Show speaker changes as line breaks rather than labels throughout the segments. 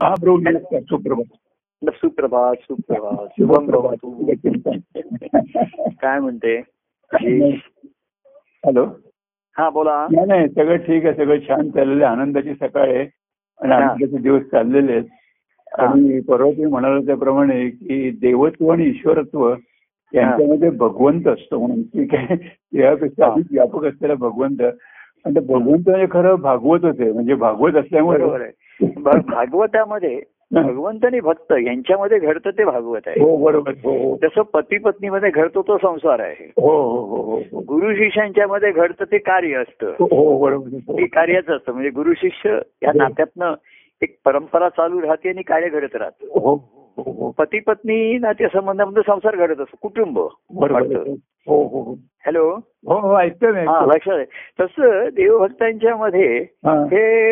हा नमस्कार. सुप्रभात.
सुप्रभात सुप्रभात. शुभम प्रभात काय म्हणते?
हॅलो?
हा बोला.
नाही नाही सगळं ठीक आहे सगळं छान चाललेलं आहे. आनंदाची सकाळ आहे आणि. आनंदाचे दिवस चाललेले आहेत. आणि परवा तुम्ही म्हणाला त्याप्रमाणे की देवत्व आणि ईश्वरत्व यांच्यामध्ये भगवंत असतो म्हणून. ठीक आहे? यापेक्षा
हा.
अधिक व्यापक असलेला भगवंत. आणि भगवंत म्हणजे खरं भागवतच आहे. म्हणजे भागवत असल्यामुळे
भागवतामध्ये भगवंत आणि भक्त यांच्यामध्ये घडतं ते भागवत आहे.
हो बरोबर हो हो.
जसं पती पत्नीमध्ये घडतो तो संसार आहे.
हो
गुरु शिष्यांच्या मध्ये घडतं ते कार्य असतं.
बरोबर.
ते कार्याचं असतं. म्हणजे गुरु शिष्य या नात्यातनं एक परंपरा चालू राहते आणि कार्य घडत राहतं. पती पत्नी नात्या संबंधामध्ये संसार घडत असतो कुटुंब.
हो हो हो
हॅलो
हो हो ऐकतोय.
लक्षात आहे तसं देवभक्तांच्या मध्ये
हा.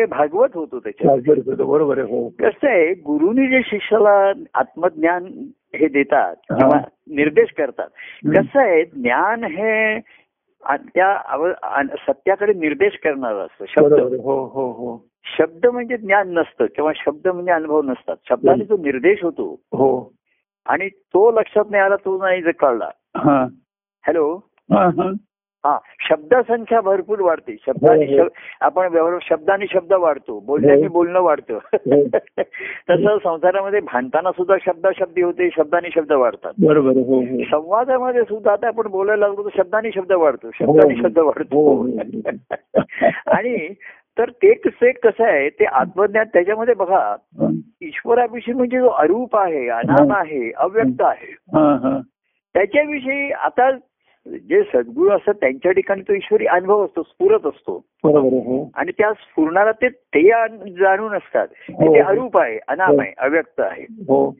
भागवत होतो त्याच्यात
बरोबर आहे हो
कसं आहे गुरुनी जे शिष्याला आत्मज्ञान हे देतात. किंवा निर्देश करतात. कसं आहे ज्ञान हे त्या सत्याकडे निर्देश करणार असतं शब्द.
हो हो हो
शब्द म्हणजे ज्ञान नसतं किंवा शब्द म्हणजे अनुभव नसतात. शब्दाने जो निर्देश होतो
हो.
आणि तो लक्षात नाही आला तो नाही जर कळला. हॅलो?
हा
शब्दसंख्या भरपूर वाढते. शब्दाने
हो, हो.
आपण व्यवहार शब्दाने शब्द वाढतो. बोलण्याने
हो.
बोलणं वाढतं. तसं संसारामध्ये भांडताना सुद्धा शब्दाशब्दी होते शब्दाने शब्द वाढतात.
बरोबर
संवादामध्ये सुद्धा आता आपण बोलायला लागलो तर शब्दाने शब्द वाढतो. शब्दाने. शब्द वाढतो. आणि तर ते कसं कसं आहे ते आत्मज्ञान त्याच्यामध्ये बघा
हा,
ईश्वराविषयी म्हणजे जो अरूप आहे अनाम आहे अव्यक्त आहे.
हा, हा.
त्याच्याविषयी आता जे सद्गुरू असतात त्यांच्या ठिकाणी तो ईश्वरी अनुभव असतो स्फुरत असतो.
हो.
आणि त्या स्फुरणाला ते ते जाणून असतात. की
हो.
ते अरूप आहे अनाम आहे अव्यक्त आहे.
हो.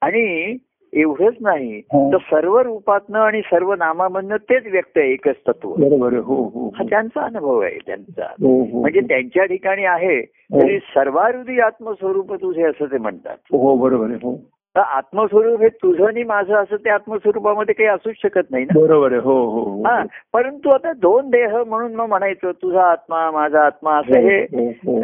आणि एवढंच नाही.
हो.
तर सर्व रूपातनं आणि सर्व नामामधनं तेच व्यक्त आहे एकच तत्व.
बरोबर आहे. हो हो
हा. त्यांचा अनुभव आहे त्यांचा.
हो हो
म्हणजे त्यांच्या ठिकाणी आहे तरी सर्वारुधी आत्मस्वरूप तुझे असं ते म्हणतात.
हो बरोबर आहे. हो.
तर आत्मस्वरूप हे तुझं आणि माझं असं ते आत्मस्वरूपामध्ये काही असूच शकत नाही ना
बरोबर आहे. हो हो हो.
हा परंतु आता दोन देह म्हणून मग म्हणायचं तुझा आत्मा माझा आत्मा असं हे
हो, हो.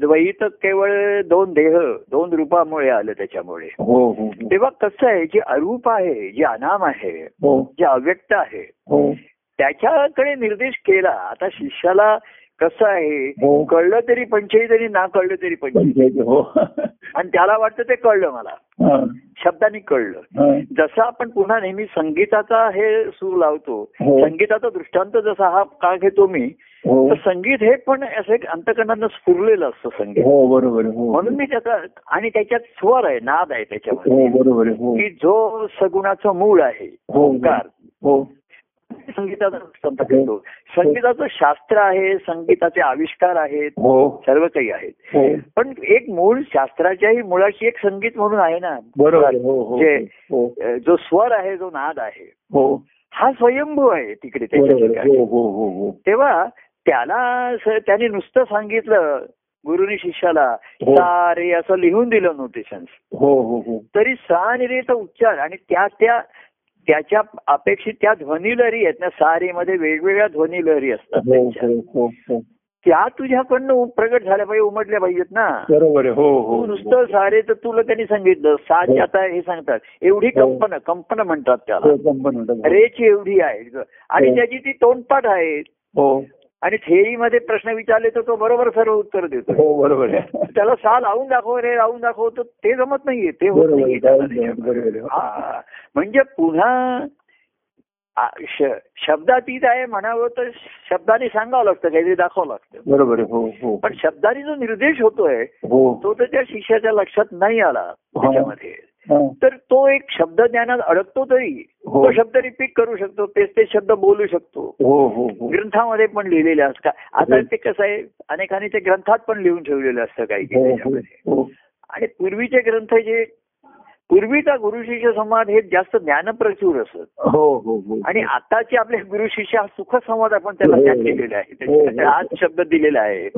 द्वैत केवळ दोन देह दोन रूपामुळे आलं त्याच्यामुळे
हो हो हो.
तेव्हा कसं आहे जे अरूप आहे जे अनाम आहे जे अव्यक्त आहे
हो
त्याच्याकडे निर्देश केला आता शिष्याला कसं आहे?
हो.
कळलं तरी पंचायत आणि ना कळलं तरी पंचायत.
पंचायत हो.
आणि त्याला वाटतं ते कळलं मला. शब्दांनी कळलं. जसं आपण पुन्हा नेहमी संगीताचा हे सूर लावतो
हो.
संगीताचा दृष्टांत जसा हा का घेतो मी
हो.
तर संगीत हे पण असं एक अंतकरणानं स्फुरलेलं असतं संगीत.
हो बरोबर. हो.
म्हणून मी त्याचा आणि त्याच्यात स्वर आहे नाद आहे त्याच्यामध्ये. की जो सगुणाचं मूळ आहे ओंकार.
हो.
संगीताचा घेतो संगीताचं शास्त्र आहे संगीताचे आविष्कार आहेत
हो.
सर्व काही आहेत.
हो.
पण एक मूळ शास्त्राच्याही मुळाशी एक संगीत म्हणून आहे ना.
बरोबर आहे. हो हो
जे स्वर आहे जो नाद आहे.
हो.
हा स्वयंभू आहे तिकडे
हो हो हो हो.
तेव्हा त्याला त्याने नुसतं सांगितलं गुरुनी शिष्याला. सा रे असं लिहून दिलं नोटेशन्स
हो हो हो.
तरी सा आणि रेचा उच्चार आणि त्या त्या त्याच्या अपेक्षित त्या ध्वनी लहरी आहेत ना सा रे मध्ये वेगवेगळ्या ध्वनी लहरी असतात
हो. हो हो
त्या तुझ्याकडनं प्रगट झाल्या पाहिजे उमटल्या पाहिजेत ना
बरोबर हो हो
नुसतं सारे तर तुला त्यांनी सांगितलं
हो.
आता हे सांगतात एवढी. कंपन कंपन म्हणतात त्याला
कंपन म्हणतात.
रेची एवढी आहे आणि. त्याची ती तोंडपाठ आहे
हो
आणि थेरीमध्ये प्रश्न विचारले तर तो बरोबर सर्व उत्तर देतो
हो बरोबर आहे
त्याला सा लावून दाखव रे लावून दाखव तर ते जमत नाहीये ते होत. त्याच्यामध्ये. हा. म्हणजे पुन्हा शब्दातीत आहे म्हणावं तर शब्दाने सांगावं लागतं काहीतरी दाखवावं लागतं
बरोबर. हो हो
पण शब्दाने जो निर्देश होतोय
हो
तो तर त्या शिष्याच्या लक्षात नाही आला त्याच्यामध्ये
हा.
तर तो एक शब्द ज्ञानात अडकतो तरी
हो.
तो शब्द रिपीट करू शकतो तेच ते शब्द बोलू शकतो.
हो हो हो.
ग्रंथामध्ये पण लिहिलेले असतात. आता
हो.
ते कसं आहे अनेकांनी ते ग्रंथात पण लिहून ठेवलेलं असतं काही
हो हो
आणि पूर्वीचे ग्रंथ जे पूर्वीचा गुरु शिष्य संवाद हे जास्त ज्ञानप्रचूर असत.
हो हो हो.
आणि आताचे आपले गुरु शिष्य हा सुखसंवाद आपण त्याला
हो.
त्यात केलेला आहे.
हो, हो.
आज शब्द दिलेला आहे.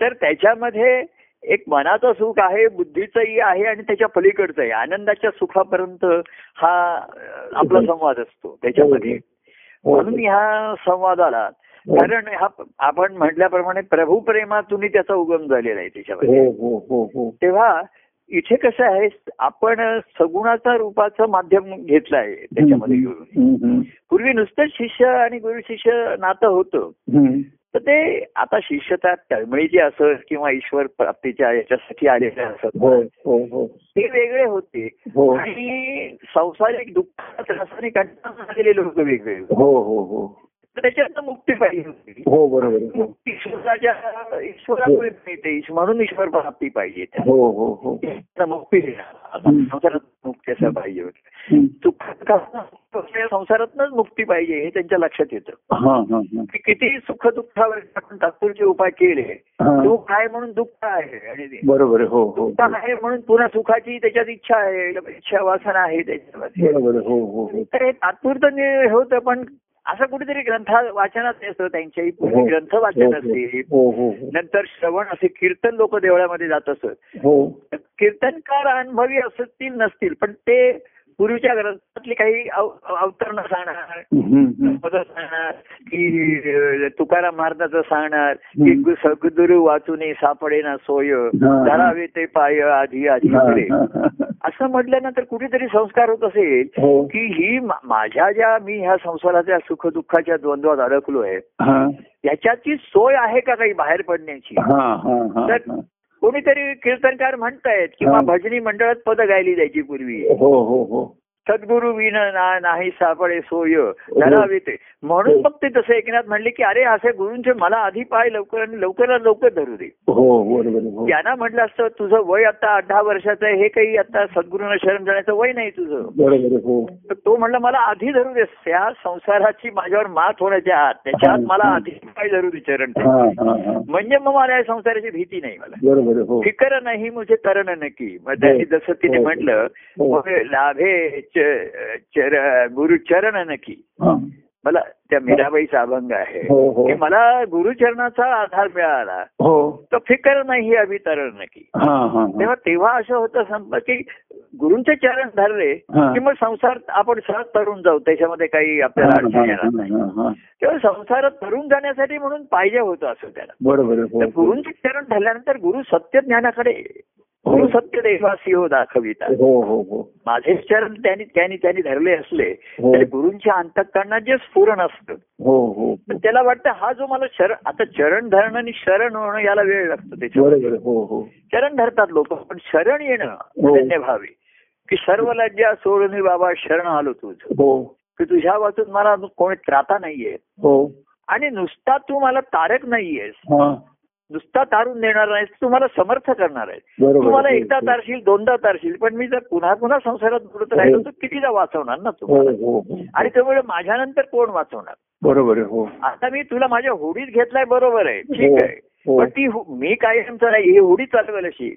तर त्याच्यामध्ये एक मनाचं सुख आहे बुद्धीचंही आहे आणि त्याच्या पलीकडचं आहे आनंदाच्या सुखापर्यंत हा आपला संवाद असतो त्याच्यामध्ये.
हो.
म्हणून ह्या संवादाला कारण हा आपण म्हटल्याप्रमाणे प्रभू प्रेमातून त्याचा उगम झालेला आहे त्याच्यामध्ये.
हो हो हो हो.
तेव्हा इथे कसं आहे आपण सगुणाचा रूपाचं माध्यम घेतलं आहे त्याच्यामध्ये पूर्वी नुसतं शिष्य आणि गुरु शिष्य नातं होतं. तर ते आता शिष्यता तळमळीची असत किंवा ईश्वर प्राप्तीच्या याच्यासाठी आलेले असत.
हो हो हो.
ते वेगळे होते. आणि संसारिक दुःखात रसाने कंटाळून आलेले लोक वेगवेगळे.
हो हो हो.
तर त्याच्यात मुक्ती पाहिजे होती.
हो बरोबर. हो.
ईश्वराच्या ईश्वरामुळे मिळते म्हणून ईश्वर प्राप्ती पाहिजे
हो हो हो.
मुक्ती. संसारात मुक्ती असं पाहिजे होती. संसारातनच मुक्ती पाहिजे हे त्यांच्या लक्षात येतं. की किती सुख दुःखावर आपण तात्पुरचे उपाय केले. दुःख आहे म्हणून दुःख आहे? आणि
बरोबर. हो हो.
दुःख आहे म्हणून पुन्हा सुखाची त्याच्यात इच्छा आहे इच्छा वासना आहे त्याच्यामध्ये.
हो हो हो.
तर हे तात्पुरतं होतं पण असं कुठेतरी ग्रंथ वाचनात असतं त्यांच्याही पूर्वी
हो.
ग्रंथ वाचन असते.
हो हो.
नंतर श्रवण असे कीर्तन लोक देवळामध्ये जात असत. कीर्तनकार अनुभवी असतील नसतील पण ते पूर्वीच्या ग्रंथातली काही अव- अवतरणं सांगणार सांगणार की तुकाराम महाराजाचं सांगणार की सद्गुरु वाचुने सापडे ना सोय. धरावे ते पाय आधी आधी. असं म्हटल्यानंतर कुठेतरी संस्कार होत असेल
हो.
की ही माझ्या ज्या मी ह्या संसाराच्या सुख दुःखाच्या द्वंद्वात अडकलोय
हा.
याच्याची सोय आहे का काही बाहेर पडण्याची? तर कोणीतरी कीर्तनकार म्हणतायत किंवा. भजनी मंडळात पद गायली जायची पूर्वी
हो हो हो
सद्गुरु विन ना नाही सापडे सोय धरावे ते म्हणून
हो.
मग ते तसं एकनाथ म्हणले की अरे असे गुरुंचे मला आधी पाय लवकर आणि लवकरात लवकर धरू दे
हो. हो
त्यांना म्हटलं असतं तुझं वय आता दहा वर्षाचं आहे हे काही आता सद्गुरूंना शरण जाण्याचं वय नाही तुझं.
हो
तर तो म्हणला मला आधी धरू दे त्या संसाराची माझ्यावर मात होण्याच्या आत त्याच्या आत
हा.
मला आधी पाय धरू दे चरण
हा हा हा
म्हणजे मग मला या संसाराची भीती नाही मला.
हो
फिकर नाही मुझे करण नक्की मग त्यांनी जसं तिने
हो.
म्हटलं
हो.
लाभे च- चर गुरु चरण नक्की
हा.
मला त्या मीराबाईचा अभंग आहे.
हो हो.
की मला गुरुचरणाचा आधार मिळाला.
हो.
तर फिकर नाही अभितरण नक्की.
हा हा
तेव्हा तेव्हा असं होतं संप की गुरूंचे चरण धरले. की मग संसार आपण सहज तरुण जाऊ. त्याच्यामध्ये काही आपल्याला अडचण येणार नाही. तेव्हा संसारात तरुण जाण्यासाठी म्हणून पाहिजे होतं असं त्याला.
बरोबर
गुरूंचे चरण धरल्यानंतर गुरु सत्य ज्ञानाकडे गुरु सत्य देवासी हो दाखविता माझे चरण त्यांनी त्यांनी त्यांनी धरले असले. तरी गुरूंच्या अंतकरणात जे स्फुरण असतं
हो हो
तर त्याला वाटतं हा जो मला शरण आता चरण धरणं आणि शरण होणं याला वेळ लागतो त्याच्यावर.
हो हो.
चरण धरतात लोक पण शरण येणं
हो.
धन्य भावे. की सर्व लज्जा सोडून बाबा शरण आलो तुझ.
हो.
की तुझ्या वाचून मला कोणी त्राता नाहीये.
हो.
आणि नुसता तू मला तारक नाहीयेस.
हा.
नुसता तारून देणार नाहीस तू मला समर्थ करणार
आहे.
एकदा तारशील दोनदा तारशील पण मी जर पुन्हा पुन्हा संसारात बुडत राहिलो तर कितीदा वाचवणार ना तू
हो हो हो.
आणि त्यामुळे माझ्यानंतर कोण वाचवणार?
बरोबर आहे हो.
आता मी तुला माझ्या होडीत घेतलाय बरोबर आहे.
हो,
ठीक आहे.
हो.
पण ती हो- मी कायमचं नाही ही होडी चालवेल अशी.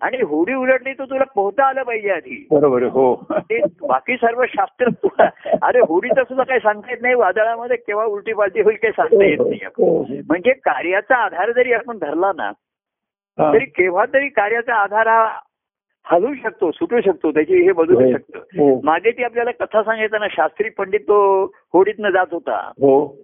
आणि होडी उलटली तर तुला पोहता आलं पाहिजे आधी.
बरोबर हो.
ते बाकी सर्व शास्त्र तुला अरे होडीचं सुद्धा काही सांगता येत नाही वादळामध्ये केव्हा उलटी पालटी होईल काही सांगता येत नाही
हो, हो.
म्हणजे कार्याचा आधार जरी आपण धरला ना. तरी केव्हा तरी कार्याचा आधार हा हलू शकतो सुटू शकतो त्याची हे बदलू शकतं. मागे ती आपल्याला कथा सांगायचं ना शास्त्री पंडित तो होडीतनं जात होता.
हो.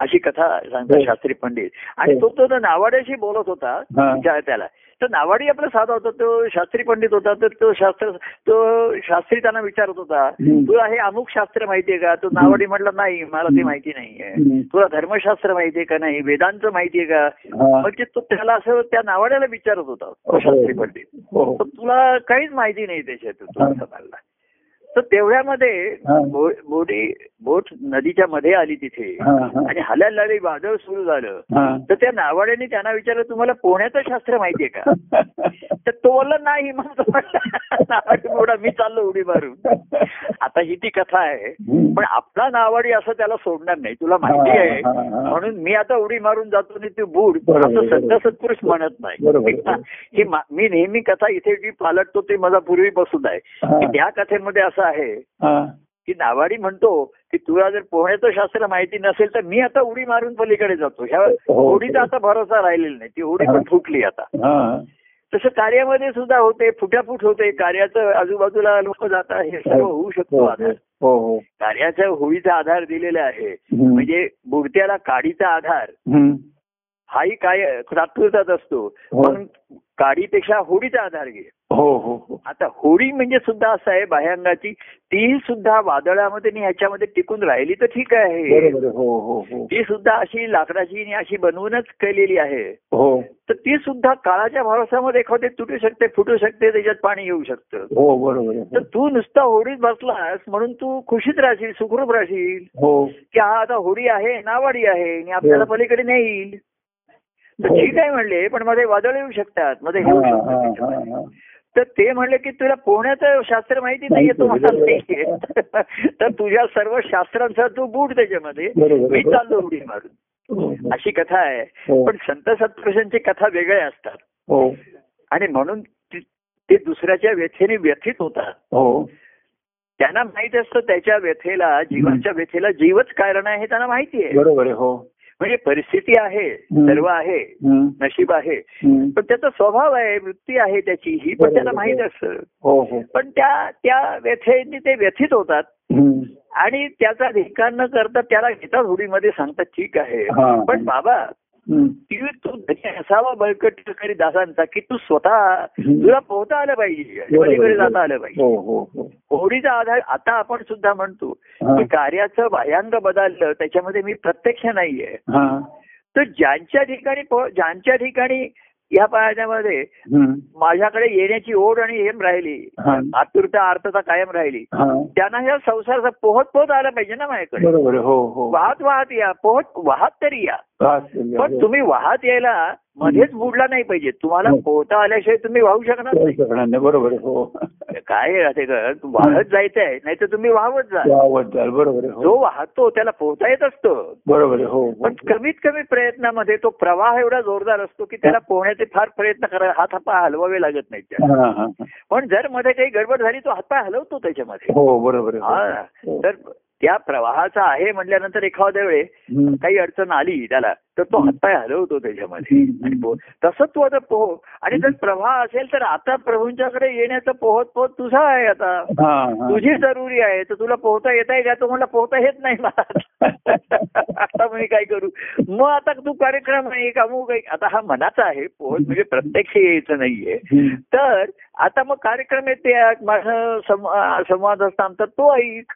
अशी कथा सांगतात
हो.
शास्त्री पंडित आणि
हो.
तो तो नावाड्याशी बोलत होता
हा.
त्या- त्याला तर नावाडी आपला साधा होता तो शास्त्री पंडित होता तर तो शास्त्र तो शास्त्री त्यांना विचारत होता. तुला हे अमुक शास्त्र माहितीये का तो नावाडी म्हटलं नाही मला ते माहिती नाहीये. तुला धर्मशास्त्र माहितीये का नाही वेदांत माहितीये का
हा.
मग ते त्याला असं त्या नावाड्याला विचारत होता तो शास्त्री पंडित
हो
तुला काहीच माहिती नाही त्याच्यात
हा.
तर तेवढ्यामध्ये
हा.
बो- बोटी नदीच्या मध्ये आली तिथे. आणि हल्याला लागली वादळ सुरू झालं. तर त्या नावाड्याने त्यांना विचारलं तुम्हाला पोहण्याचं शास्त्र माहितीये का तर तो बोलला नाही बोडा मी चाललो उडी मारून आता ही ती कथा आहे. पण आपला नावाडी असं त्याला सोडणार नाही तुला माहिती आहे. म्हणून मी आता उडी मारून जातो आणि तू बुड असं संत
बरोबर.
सत्पुरुष म्हणत नाही. ही मा- नेहमी कथा इथे जी पालटतो ते माझा पूर्वीपासून आहे त्या कथेमध्ये असं आहे
हा.
की नावाडी म्हणतो की तुला जर पोहण्याचं शास्त्र माहिती नसेल तर मी आता उडी मारून पलीकडे जातो ह्या
हो.
उडीचा आता भरोसा राहिलेला नाही ती उडी
हा.
पण फुटली आता
हा.
तसं कार्यामध्ये सुद्धा होते फुटाफूट होते कार्याचं आजूबाजूला लोक जातात हे सर्व होऊ शकतो
हो
आधार
हो हो
कार्याच्या होळीचा आधार दिलेला आहे. म्हणजे बुडत्याला काडीचा आधार. हाही काय तात्पुरताच असतो.
हो.
म्हणून काडीपेक्षा होडीचा आधार घे.
हो हो हो.
आता होडी म्हणजे सुद्धा असं आहे बाह्यांगाची. ती सुद्धा वादळामध्ये आणि ह्याच्यामध्ये टिकून राहिली तर ठीक आहे.
हो
ती सुद्धा अशी लाकडाची आणि अशी बनवूनच केलेली आहे.
हो.
तर ती सुद्धा काळाच्या भरोसामध्ये एखादी तुटू शकते फुटू शकते त्याच्यात पाणी येऊ शकतं.
हो बरोबर.
तर तू नुसता होडीत बसलास म्हणून तू खुशीत राहशील सुखरूप राहशील.
हो.
की हा आता होडी आहे नावाडी आहे आणि आपल्याला. पलीकडे नेईल तर
हो.
ठीक आहे म्हणले पण मध्ये वादळ येऊ शकतात मध्ये हे
हा, हा,
शकतात
हा. हा.
तर ते म्हणले की तुला पोहण्याचं शास्त्र माहिती नाहीये तो नाहीये तर तुझ्या सर्व शास्त्रांचा तू बूट त्याच्यामध्ये. मी. चाललो उडी मारून.
हो, हो.
अशी कथा आहे.
हो.
पण संत सत्पुरुषांची कथा वेगळ्या असतात.
हो.
आणि म्हणून ती- दुसऱ्याच्या व्यथेने व्यथित होतात.
हो.
त्यांना माहीत असतं त्याच्या व्यथेला जीवाच्या व्यथेला जीवच कारण आहे हे त्यांना माहिती आहे.
बरोबर हो.
म्हणजे परिस्थिती आहे. सर्व आहे. नशीब आहे. पण त्याचा स्वभाव आहे वृत्ती आहे त्याची ही पण त्याला. माहीत असतं
हो हो
पण त्या त्या व्यथेने ते व्यथित होतात. आणि त्याचा धिक्कार न करता त्याला घेतात होडीमध्ये सांगतात ठीक आहे. पण बाबा. की तू असावा बळकट करी दासांचा की तू स्वतः. तुला पोहता आलं पाहिजे जाता आलं पाहिजे.
हो हो हो.
होडीचा आधार आता आपण सुद्धा म्हणतो. की कार्याचं बाह्यांग बदललं त्याच्यामध्ये मी प्रत्यक्ष नाहीये.
हा.
तर ज्यांच्या ठिकाणी ज्यांच्या ठिकाणी या पाण्यामध्ये
हम्म.
माझ्याकडे येण्याची ओढ आणि हेम राहिली. आतुरता अर्थता कायम राहिली. त्यांना ह्या संसाराचा पोहत पोहत आला पाहिजे ना माझ्याकडे.
हो हो
वाहत वाहत या पोहत वाहत तरी या. पण
हो.
तुम्ही वाहत यायला मध्येच बुडला नाही पाहिजे तुम्हाला
हो.
पोहता आल्याशिवाय तुम्ही वाहू शकणार नाही
बरोबर आहे. हो
काय तू वाहत जायचंय नाही तर तुम्ही वाहवत जा
जाल बरोबर आहे.
जो
हो
वाहतो त्याला पोहता येत असतं
बरोबर आहे. हो हो.
पण कमीत कमी प्रयत्नामध्ये तो प्रवाह एवढा जोरदार असतो की त्याला पोहण्याचे फार प्रयत्न करा हात हातपाय हलवावे लागत नाहीत.
हा, हा, हा.
पण जर मध्ये काही गडबड झाली तो हातपाय हलवतो त्याच्यामध्ये
हो बरोबर आहे.
हा
हो.
तर त्या प्रवाहाचा आहे म्हटल्यानंतर एखाद्या वेळे. काही अडचण आली त्याला तर तो हातपाय हलवतो त्याच्यामध्ये. आणि तसंच तू आता पोह आणि जर प्रवाह असेल तर आता प्रभूंच्याकडे येण्याचं पोहत पोहत तुझा आहे आता. तुझी जरुरी आहे तर तुला पोहता येत आहे का तो मला पोहता येत नाही मला आता मी काय करू मग आता तू कार्यक्रम आहे का आहे आता हा मनाचा आहे पोहत म्हणजे प्रत्यक्ष यायचं नाहीये. तर आता मग कार्यक्रम येते माझं संवाद असतात तर तो ऐक.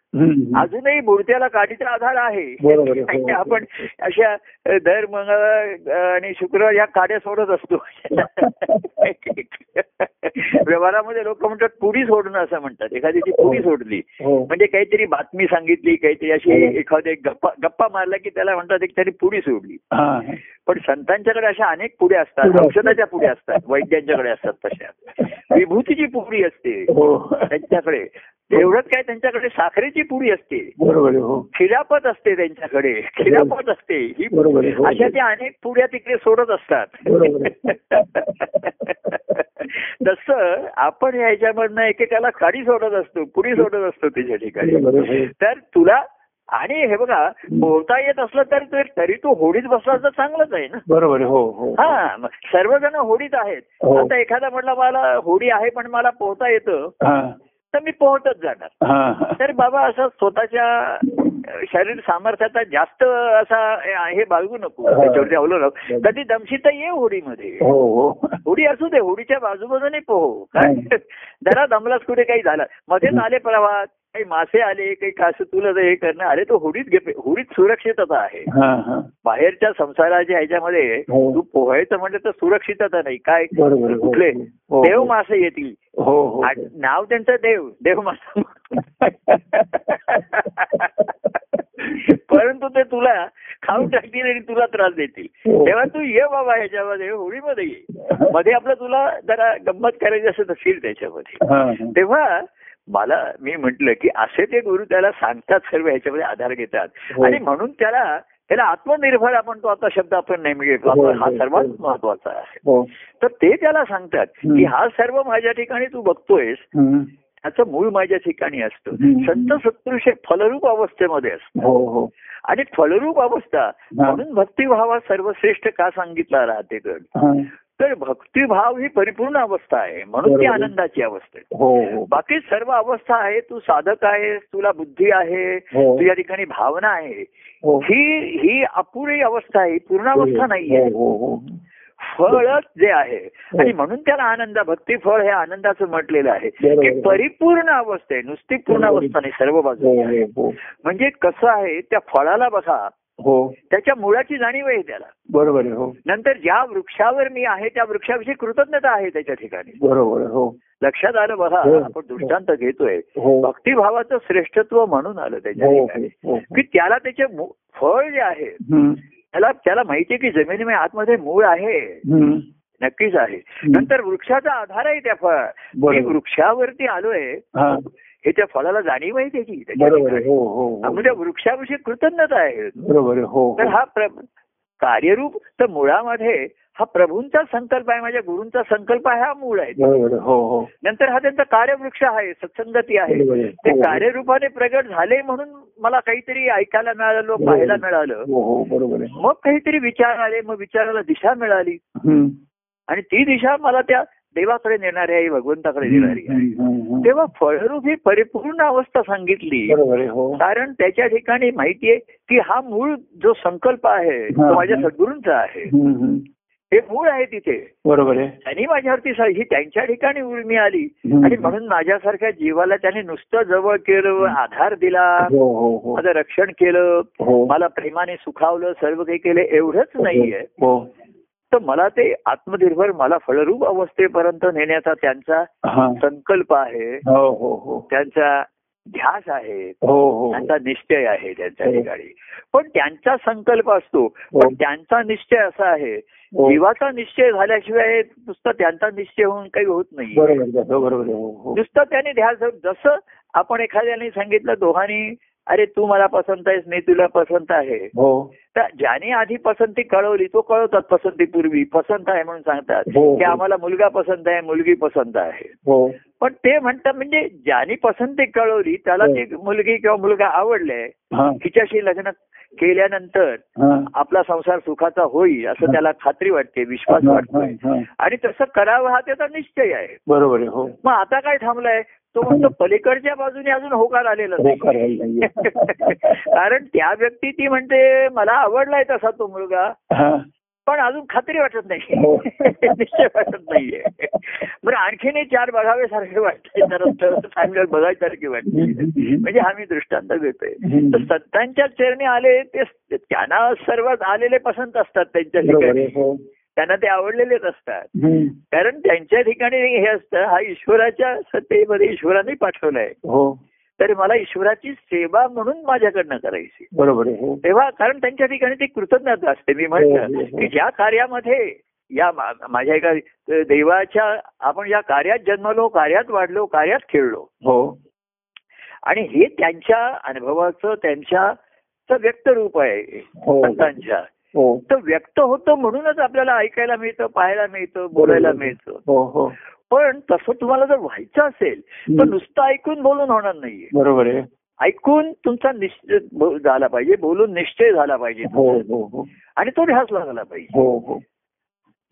अजूनही मूर्त्याला काठीचा आधार आहे.
हो.
आपण अशा दर मंगळवार आणि शुक्रवार या काड्या सोडत असतो व्यवहारामध्ये लोक म्हणतात पुडी सोडणं असं म्हणतात एखाद्याची पुडी सोडली
हो
म्हणजे काहीतरी बातमी सांगितली काहीतरी अशी
हो.
एखादे गप्पा गप्पा मारला की त्याला म्हणतात एक तरी पुडी सोडली
हा.
पण संतांच्याकडे अशा अनेक पुढे असतात
पुढे.
औषधाच्या पुढे असतात वैद्यांच्याकडे असतात तशा विभूतीची पुडी असते
हो
त्यांच्याकडे एवढंच काय त्यांच्याकडे साखरेची पुडी असते.
हो
खिरापत असते त्यांच्याकडे खिरापत असते ही.
हो.
अशा त्या अनेक पुड्या तिकडे सोडत असतात तसं आपण ह्याच्यामधनं एकेकाला काडी सोडत असतो पुडी सोडत असतो त्याच्या ठिकाणी. तर तुला आणि हे बघा बोलता येत असलं तर ते- तरी तू होडीत बसला तर चांगलंच आहे ना.
बरोबर. हो हो.
हा सर्वजण होडीत आहेत.
हो.
आता एखादा म्हटलं मला होडी आहे पण मला पोहता येतं.
हा.
तर मी पोहतच जाणार.
हा.
तर बाबा असं स्वतःच्या शरीर सामर्थ्याचा जास्त असा हे बाळगू नको. त्याच्यावरती अवलंबून कधी दमशी तर ये होडीमध्ये.
हो
होडी असू दे होडीच्या बाजूबाजूने पोहो. काय. जरा दमलाच कुठे काही झालं. मध्येच आले प्रवाहात काही मासे आले काही कास तुला हे करणं अरे तो होडीत घे होडीत सुरक्षितता आहे.
हा हा.
बाहेरच्या संसाराच्या ह्याच्यामध्ये
हो.
तू पोहायचं म्हणजे तर सुरक्षितता नाही. काय.
हो,
कुठले?
हो.
देव मासे येतील.
हो हो.
नाव त्यांचं देव. देव मासा परंतु ते तुला खाऊन टाकतील आणि तुला त्रास देतील. तेव्हा तू ये बाबा ह्याच्यामध्ये होळीमध्ये ये. मध्ये आपलं तुला जरा गंमत करायची असेल तर फिर त्याच्यामध्ये. तेव्हा मला मी म्हंटल की असे ते गुरु त्याला सांगतात सर्व ह्याच्यामध्ये आधार घेतात
हो.
आणि म्हणून त्याला त्याला आत्मनिर्भर आपण तो आता शब्द आपण नेहमी घेतो
हो,
हा
हो,
सर्वात. महत्त्वाचा आहे तर ते त्याला सांगतात. की हा सर्व माझ्या ठिकाणी तू बघतोयस. त्याचं मूळ माझ्या ठिकाणी असतं. संत सत्पुरुष हे फलरूप अवस्थेमध्ये असतं आणि फलरूप अवस्था म्हणून भक्तिभावा सर्वश्रेष्ठ का सांगितला राहते गड. तर भक्तिभाव ही परिपूर्ण अवस्था आहे. म्हणून ती. आनंदाची अवस्था आहे.
हो हो.
बाकी सर्व अवस्था आहे तू साधक आहेस तुला बुद्धी आहे
हो.
तुझ्या ठिकाणी भावना आहे.
हो.
ही अपुरी अवस्था आहे पूर्ण अवस्था नाहीये.
हो हो. हो
फळच जे आहे आणि म्हणून त्याला आनंद भक्ती फळ हे आनंदाचं म्हटलेलं आहे. की परिपूर्ण अवस्था आहे नुसती पूर्ण. अवस्था नाही सर्व बाजू म्हणजे कसं आहे त्या फळाला बघा
हो.
त्याच्या मुळाची जाणीव आहे त्याला.
बरोबर आहे हो.
नंतर ज्या वृक्षावर मी आहे त्या वृक्षाविषयी कृतज्ञता आहे त्याच्या ठिकाणी.
बरोबर हो.
लक्षात आलं बघा
हो.
आपण दृष्टांत घेतोय.
हो.
भक्तिभावाचं श्रेष्ठत्व म्हणून आलं त्याच्या
हो
ठिकाणी.
हो
की त्याला त्याचे फळ जे आहे त्याला त्याला माहितीये की जमिनीमध्ये आतमध्ये मूळ आहे. नक्कीच आहे. नंतर वृक्षाचा आधार आहे त्या फळ. वृक्षावरती आलोय.
हा
त्या फळाला जाणीव आहे त्याची. म्हणजे वृक्षाविषयी कृतज्ञता आहे
बरोबर हो
तर
हो.
कार्यरूप तर मुळामध्ये हा प्रभूंचा संकल्प आहे माझ्या गुरूंचा संकल्प आहे हा मूळ आहे
हो हो
नंतर हा त्यांचा कार्यवृक्ष आहे सत्संगती आहे. ते. कार्यरूपाने प्रगट झाले म्हणून मला काहीतरी ऐकायला मिळालं पाहायला मिळालं मग काहीतरी विचार आले मग विचाराला दिशा मिळाली. आणि ती दिशा मला त्या देवाकडे नेणारी आहे भगवंताकडे नेणारी आहे. तेव्हा फळरूप ही परिपूर्ण अवस्था सांगितली.
हो.
कारण त्याच्या ठिकाणी माहितीये की हा मूळ जो संकल्प आहे तो. माझ्या सद्गुरूंचा आहे. हे मूळ आहे तिथे.
बरोबर आहे.
त्यांनी माझ्यावरती ही त्यांच्या ठिकाणी उर्मी आली. आणि म्हणून माझ्यासारख्या जीवाला त्याने नुसतं जवळ केलं आधार दिला
हो हो
माझं रक्षण केलं मला प्रेमाने सुखावलं सर्व काही केलं एवढंच नाहीये. तर मला ते आत्मनिर्भर मला फळरूप अवस्थेपर्यंत नेण्याचा त्यांचा संकल्प आहे.
हो हो हो.
त्यांचा ध्यास आहे.
हो हो.
त्यांचा निश्चय आहे त्यांच्या. ठिकाणी. पण त्यांचा संकल्प असतो. पण त्यांचा निश्चय असा आहे. जीवाचा निश्चय झाल्याशिवाय नुसतं त्यांचा निश्चय होऊन काही होत नाही नुसतं त्याने ध्यास जसं आपण एखाद्याने सांगितलं दोघांनी अरे तू मला पसंत आहेस मी तुला पसंत आहे.
हो.
तर ज्याने आधी पसंती कळवली तो कळवतात पसंतीपूर्वी. पसंत आहे म्हणून सांगतात.
हो.
की आम्हाला मुलगा पसंत आहे मुलगी पसंत आहे.
हो.
पण ते म्हणतात म्हणजे ज्याने पसंती कळवली त्याला
हो.
ती मुलगी किंवा मुलगा आवडले
हा.
तिच्याशी लग्न केल्यानंतर आपला संसार सुखाचा होईल असं त्याला खात्री वाटते विश्वास वाटतोय. आणि तसं करावं हा त्याचा निश्चय आहे.
बरोबर हो.
मग आता काय थांबलाय? तो म्हणतो पलीकडच्या बाजूने अजून होकार आलेला नाही. कारण त्या व्यक्ती ती म्हणते मला आवडलाय तसा तो मुलगा. पण अजून खात्री वाटत नाही.
हो.
निश्चय वाटत नाहीये. बरं आणखीनही चार बघावे सारखे वाटते. चांगलं बघायसारखे वाटते. म्हणजे हा मी दृष्टांत देतोय. तर संतांच्या चरणी आले ते त्यांना सर्वात आलेले पसंत असतात त्यांच्या ठिकाणी.
हो.
त्यांना ते आवडलेलेच असतात. कारण त्यांच्या ठिकाणी हे असतं हा ईश्वराच्या सत्तेमध्ये ईश्वराने पाठवलाय.
हो.
तर मला ईश्वराची सेवा म्हणून माझ्याकडनं करायची.
बरोबर हो.
तेव्हा कारण त्यांच्या ठिकाणी ती कृतज्ञता असते. मी
हो, हो,
म्हटलं
हो.
की ज्या कार्यामध्ये या माझ्या एका देवाच्या आपण या कार्यात जन्मलो कार्यात वाढलो कार्यात खेळलो.
हो.
आणि हे त्यांच्या अनुभवाचं त्यांच्या व्यक्त रूप आहे. संतांच्या. तर व्यक्त होतं म्हणूनच आपल्याला ऐकायला मिळतं पाहायला मिळतं बोलायला. मिळतं. पण तसं तुम्हाला जर व्हायचं असेल तर. नुसतं ऐकून बोलून होणार नाहीये.
बरोबर आहे.
ऐकून तुमचा निश्चय झाला पाहिजे बोलून निश्चय झाला पाहिजे
हो हो हो.
आणि तो ध्यास लागला पाहिजे.
हो हो.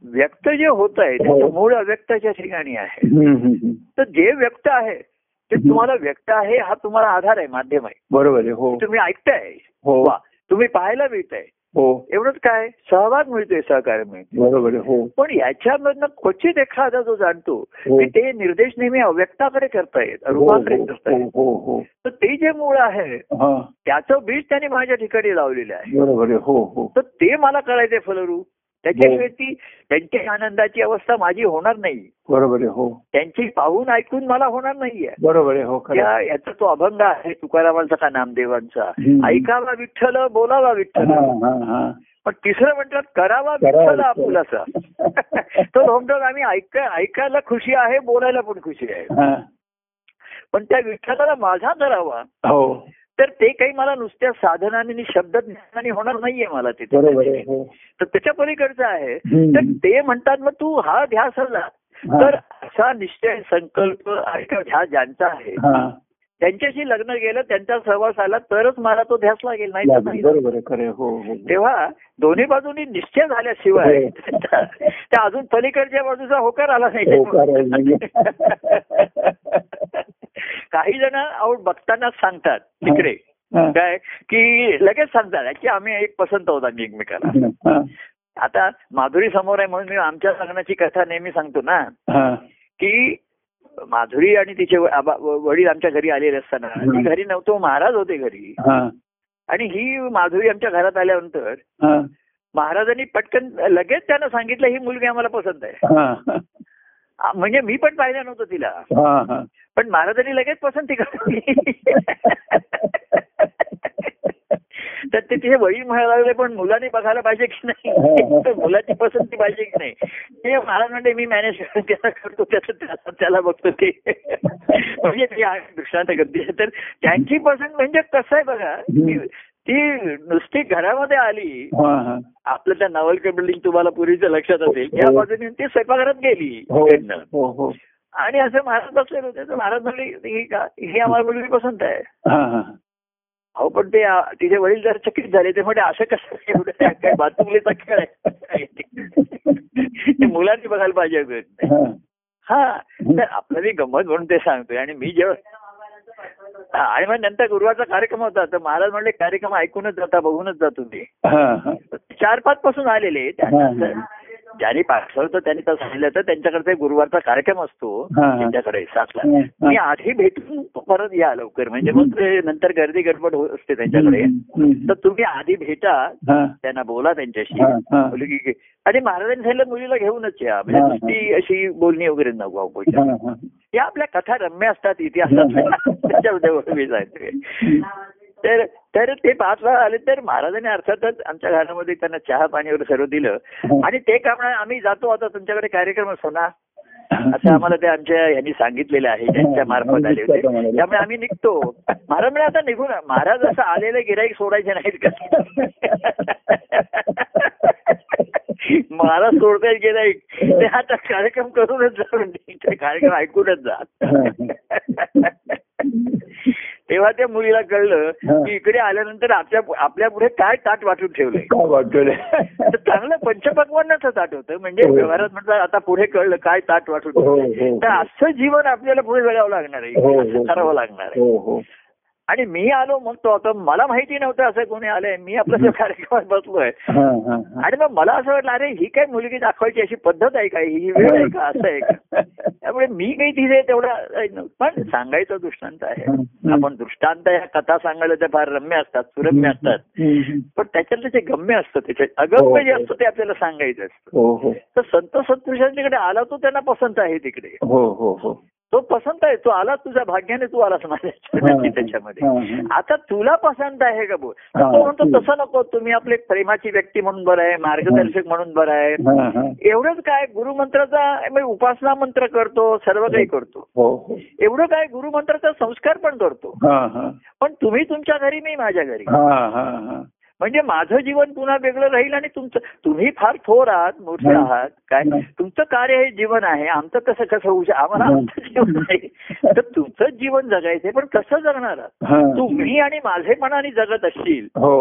व्यक्त जे होत आहे. त्याचं मूळ अव्यक्ताच्या ठिकाणी आहे. तर जे व्यक्त आहे ते तुम्हाला व्यक्त आहे हा तुम्हाला आधार आहे माध्यम आहे.
बरोबर आहे हो.
तुम्ही ऐकताय.
हो.
वा. तुम्ही पाहायला मिळताय.
हो
एवढंच काय? सहभाग मिळतोय सहकार्य मिळते
बरोबर हो.
पण याच्यामधनं क्वचित एखादा जो जाणतो
हो.
की ते निर्देश नेहमी अव्यक्ताकडे करतायत
हो
रूपाकडे
हो
करतायत.
हो हो.
तर ते जे मूळ आहे
हा.
त्याचं बीज त्याने माझ्या ठिकाणी लावलेलं आहे.
बरोबर हो हो.
तर ते मला कळायचे फलरूप. त्याच्याशिवाय ती त्यांची आनंदाची अवस्था माझी होणार नाही.
बरोबर आहे हो.
त्यांची पाहून ऐकून मला होणार नाहीये.
बरोबर आहे हो
याचा तो अभंग आहे तुकारामांचा का नामदेवांचा. ऐकावा विठ्ठल बोलावा विठ्ठल.
हा हा हा.
पण तिसरं म्हटलं करावा विठ्ठल. आपुलासा तो म्हणतो आम्ही ऐक ऐकायला खुशी आहे बोलायला पण खुशी आहे.
हा.
पण त्या विठ्ठलाला माझा करावा.
हो.
तर ते काही मला नुसत्या साधनाने आणि शब्द ज्ञानाने होणार नाहीये मला तिथे
हो.
तर त्याच्या पलीकडचं आहे. तर ते म्हणतात मग तू हा ध्यास. तर असा निश्चय संकल्प ऐका ध्यास ज्यांचा आहे त्यांच्याशी लग्न गेलं त्यांचा सहवास आला तरच मला तो ध्यास लागेल नाही
खरे हो हो
तेव्हा दोन्ही बाजूंनी निश्चय झाल्याशिवाय
हो.
त्या अजून पलीकडच्या बाजूचा होकार आला नाही. काही जण अहो बघतानाच सांगतात तिकडे
हा.
काय की लगेच सांगतात की आम्ही एक पसंत होता मी एकमेकाला
हा.
आता माधुरी समोर आहे म्हणून मी आमच्या लग्नाची कथा नेहमी सांगतो ना
हा.
की माधुरी आणि तिचे वडील आमच्या घरी आलेले असताना. ती घरी नव्हतो महाराज होते घरी. आणि ही माधुरी आमच्या घरात आल्यानंतर. महाराजांनी पटकन लगेच त्यांना सांगितलं ही मुलगी आम्हाला पसंत आहे
हा.
म्हणजे मी पण पाहिलं नव्हतं तिला. पण महाराजांनी लगेच पसंती करली तर ते तिचे वडील म्हणायला लागले पण मुलाने बघायला पाहिजे की नाही? तर मुलाची पसंती पाहिजे की नाही? ते महाराज म्हणजे मी मॅनेज त्याला करतो त्याचं त्याला- बघतो ते. म्हणजे ती दृष्टांत गद्दी तर त्यांची पसंत म्हणजे कसं आहे बघा ती- नुसती घरामध्ये आली. आपलं त्या नवलकर बिल्डिंग तुम्हाला पूर्वीचं लक्षात असेल या
हो.
बाजूने ती स्वयंपाकघरात गेली
हो. हो
आणि असं महाराज बसलेले होते. तर महाराज म्हणले ही का ही आम्हाला मुलगी पसंत आहे.
हा.
अहो पण ते तिचे वडील जर चकित झाले ते म्हणजे असं कसं एवढं काय बातुकलीचा खेळ आहे ते मुलांनी बघायला पाहिजे.
हा.
तर आपल्याला गंमत म्हणून ते सांगतोय आणि मी जेव्हा आणि मग नंतर गुरुवारचा कार्यक्रम होता तर महाराज म्हणले कार्यक्रम ऐकूनच जाता बघूनच जा तुम्ही
हा. हा.
चार पाच पासून आलेले त्यांना ज्यांनी पाठवलं त्यांनी तर सांगितलं तर त्यांच्याकडचा एक गुरुवारचा कार्यक्रम असतो. त्यांच्याकडे सातला. मी आधी भेटून परत या लवकर म्हणजे मग ते नंतर गर्दी गडबड होत असते त्यांच्याकडे. तर तुम्ही आधी भेटा. त्यांना बोला त्यांच्याशी. मुलगी. आणि महाराजांनी सांगितलं मुलीला घेऊनच या म्हणजे. नुसती अशी बोलणी वगैरे नको.
हा.
या आपल्या कथा रम्य असतात इतिहासात त्याच्यामध्ये मी सांगते तर तर ते पाच वेळा आले तर महाराजांनी अर्थातच आमच्या घरामध्ये त्यांना चहा पाणी वगैरे सर्व दिलं. आणि ते काम आम्ही जातो आता तुमच्याकडे कार्यक्रम असतो ना? असं आम्हाला ते आमच्या यांनी सांगितलेलं आहे ज्यांच्या मार्फत आले होते. त्यामुळे आम्ही निघतो. महाराज म्हणे आता निघून महाराज असं आलेलं गिराईक सोडायचे नाहीत का? महाराज सोडतायत गिराईक ते आता कार्यक्रम करूनच जाऊन ते कार्यक्रम ऐकूनच जा तेव्हा त्या मुलीला कळलं की इकडे आल्यानंतर आपल्या आपल्या पुढे काय ताट वाटून ठेवलंय तर चांगलं पंचपक्वांनाचं ताट होतं म्हणजे
हो.
व्यवहारात म्हणतात आता पुढे कळलं काय ताट वाटून
हो,
ठेवलंय.
हो.
तर असं जीवन आपल्याला पुढे जगावं लागणार आहे
हो, हो.
करावं लागणार आहे
हो हो
आणि मी आलो मग तो आता मला माहिती नव्हतं असं कोणी आलंय. मी आपल्या कार्यक्रमात बसलोय.
हा, हा, हा.
आणि मग मला असं वाटलं अरे ही काय मुलगी दाखवायची अशी पद्धत आहे का? ही वेळ आहे का? असं आहे का? त्यामुळे मी काही तिथे तेवढा पण सांगायचं दृष्टांत आहे. आपण दृष्टांत या कथा सांगायला त्या फार रम्य असतात सुरम्य असतात. पण त्याच्यातलं जे गम्य असतं त्याच्यात अगम्य जे असतं ते आपल्याला सांगायचं असतं.
हो हो.
तर संत सत्पुरुषांच्याकडे आला तो त्यांना पसंत आहे तिकडे.
हो हो हो.
तो पसंत आहे तो आला तुझ्या भाग्याने तू आलास माझ्या त्याच्यामध्ये. आता तुला पसंत आहे का बोल. तो म्हणतो तसं नको तुम्ही आपले प्रेमाची व्यक्ती म्हणून बरं आहे मार्गदर्शक म्हणून बरं आहे. एवढंच काय गुरुमंत्राचा म्हणजे उपासना मंत्र करतो सर्व काही करतो.
हो.
एवढं काय गुरुमंत्राचा संस्कार पण करतो. पण तुम्ही तुमच्या घरी मी माझ्या घरी. म्हणजे माझं जीवन पुन्हा वेगळं राहील आणि तुमचं तुम्ही फार थोर आहात मोठे. आहात काय. तुमचं कार्य हे जीवन आहे आमचं कसं कसं होऊ शकतं आम्हाला. आमचं जीवन आहे तर तुमचं जीवन जगायचंय पण कसं जगणार आहात? तुम्ही आणि माझेपणाने जगत असशील
हो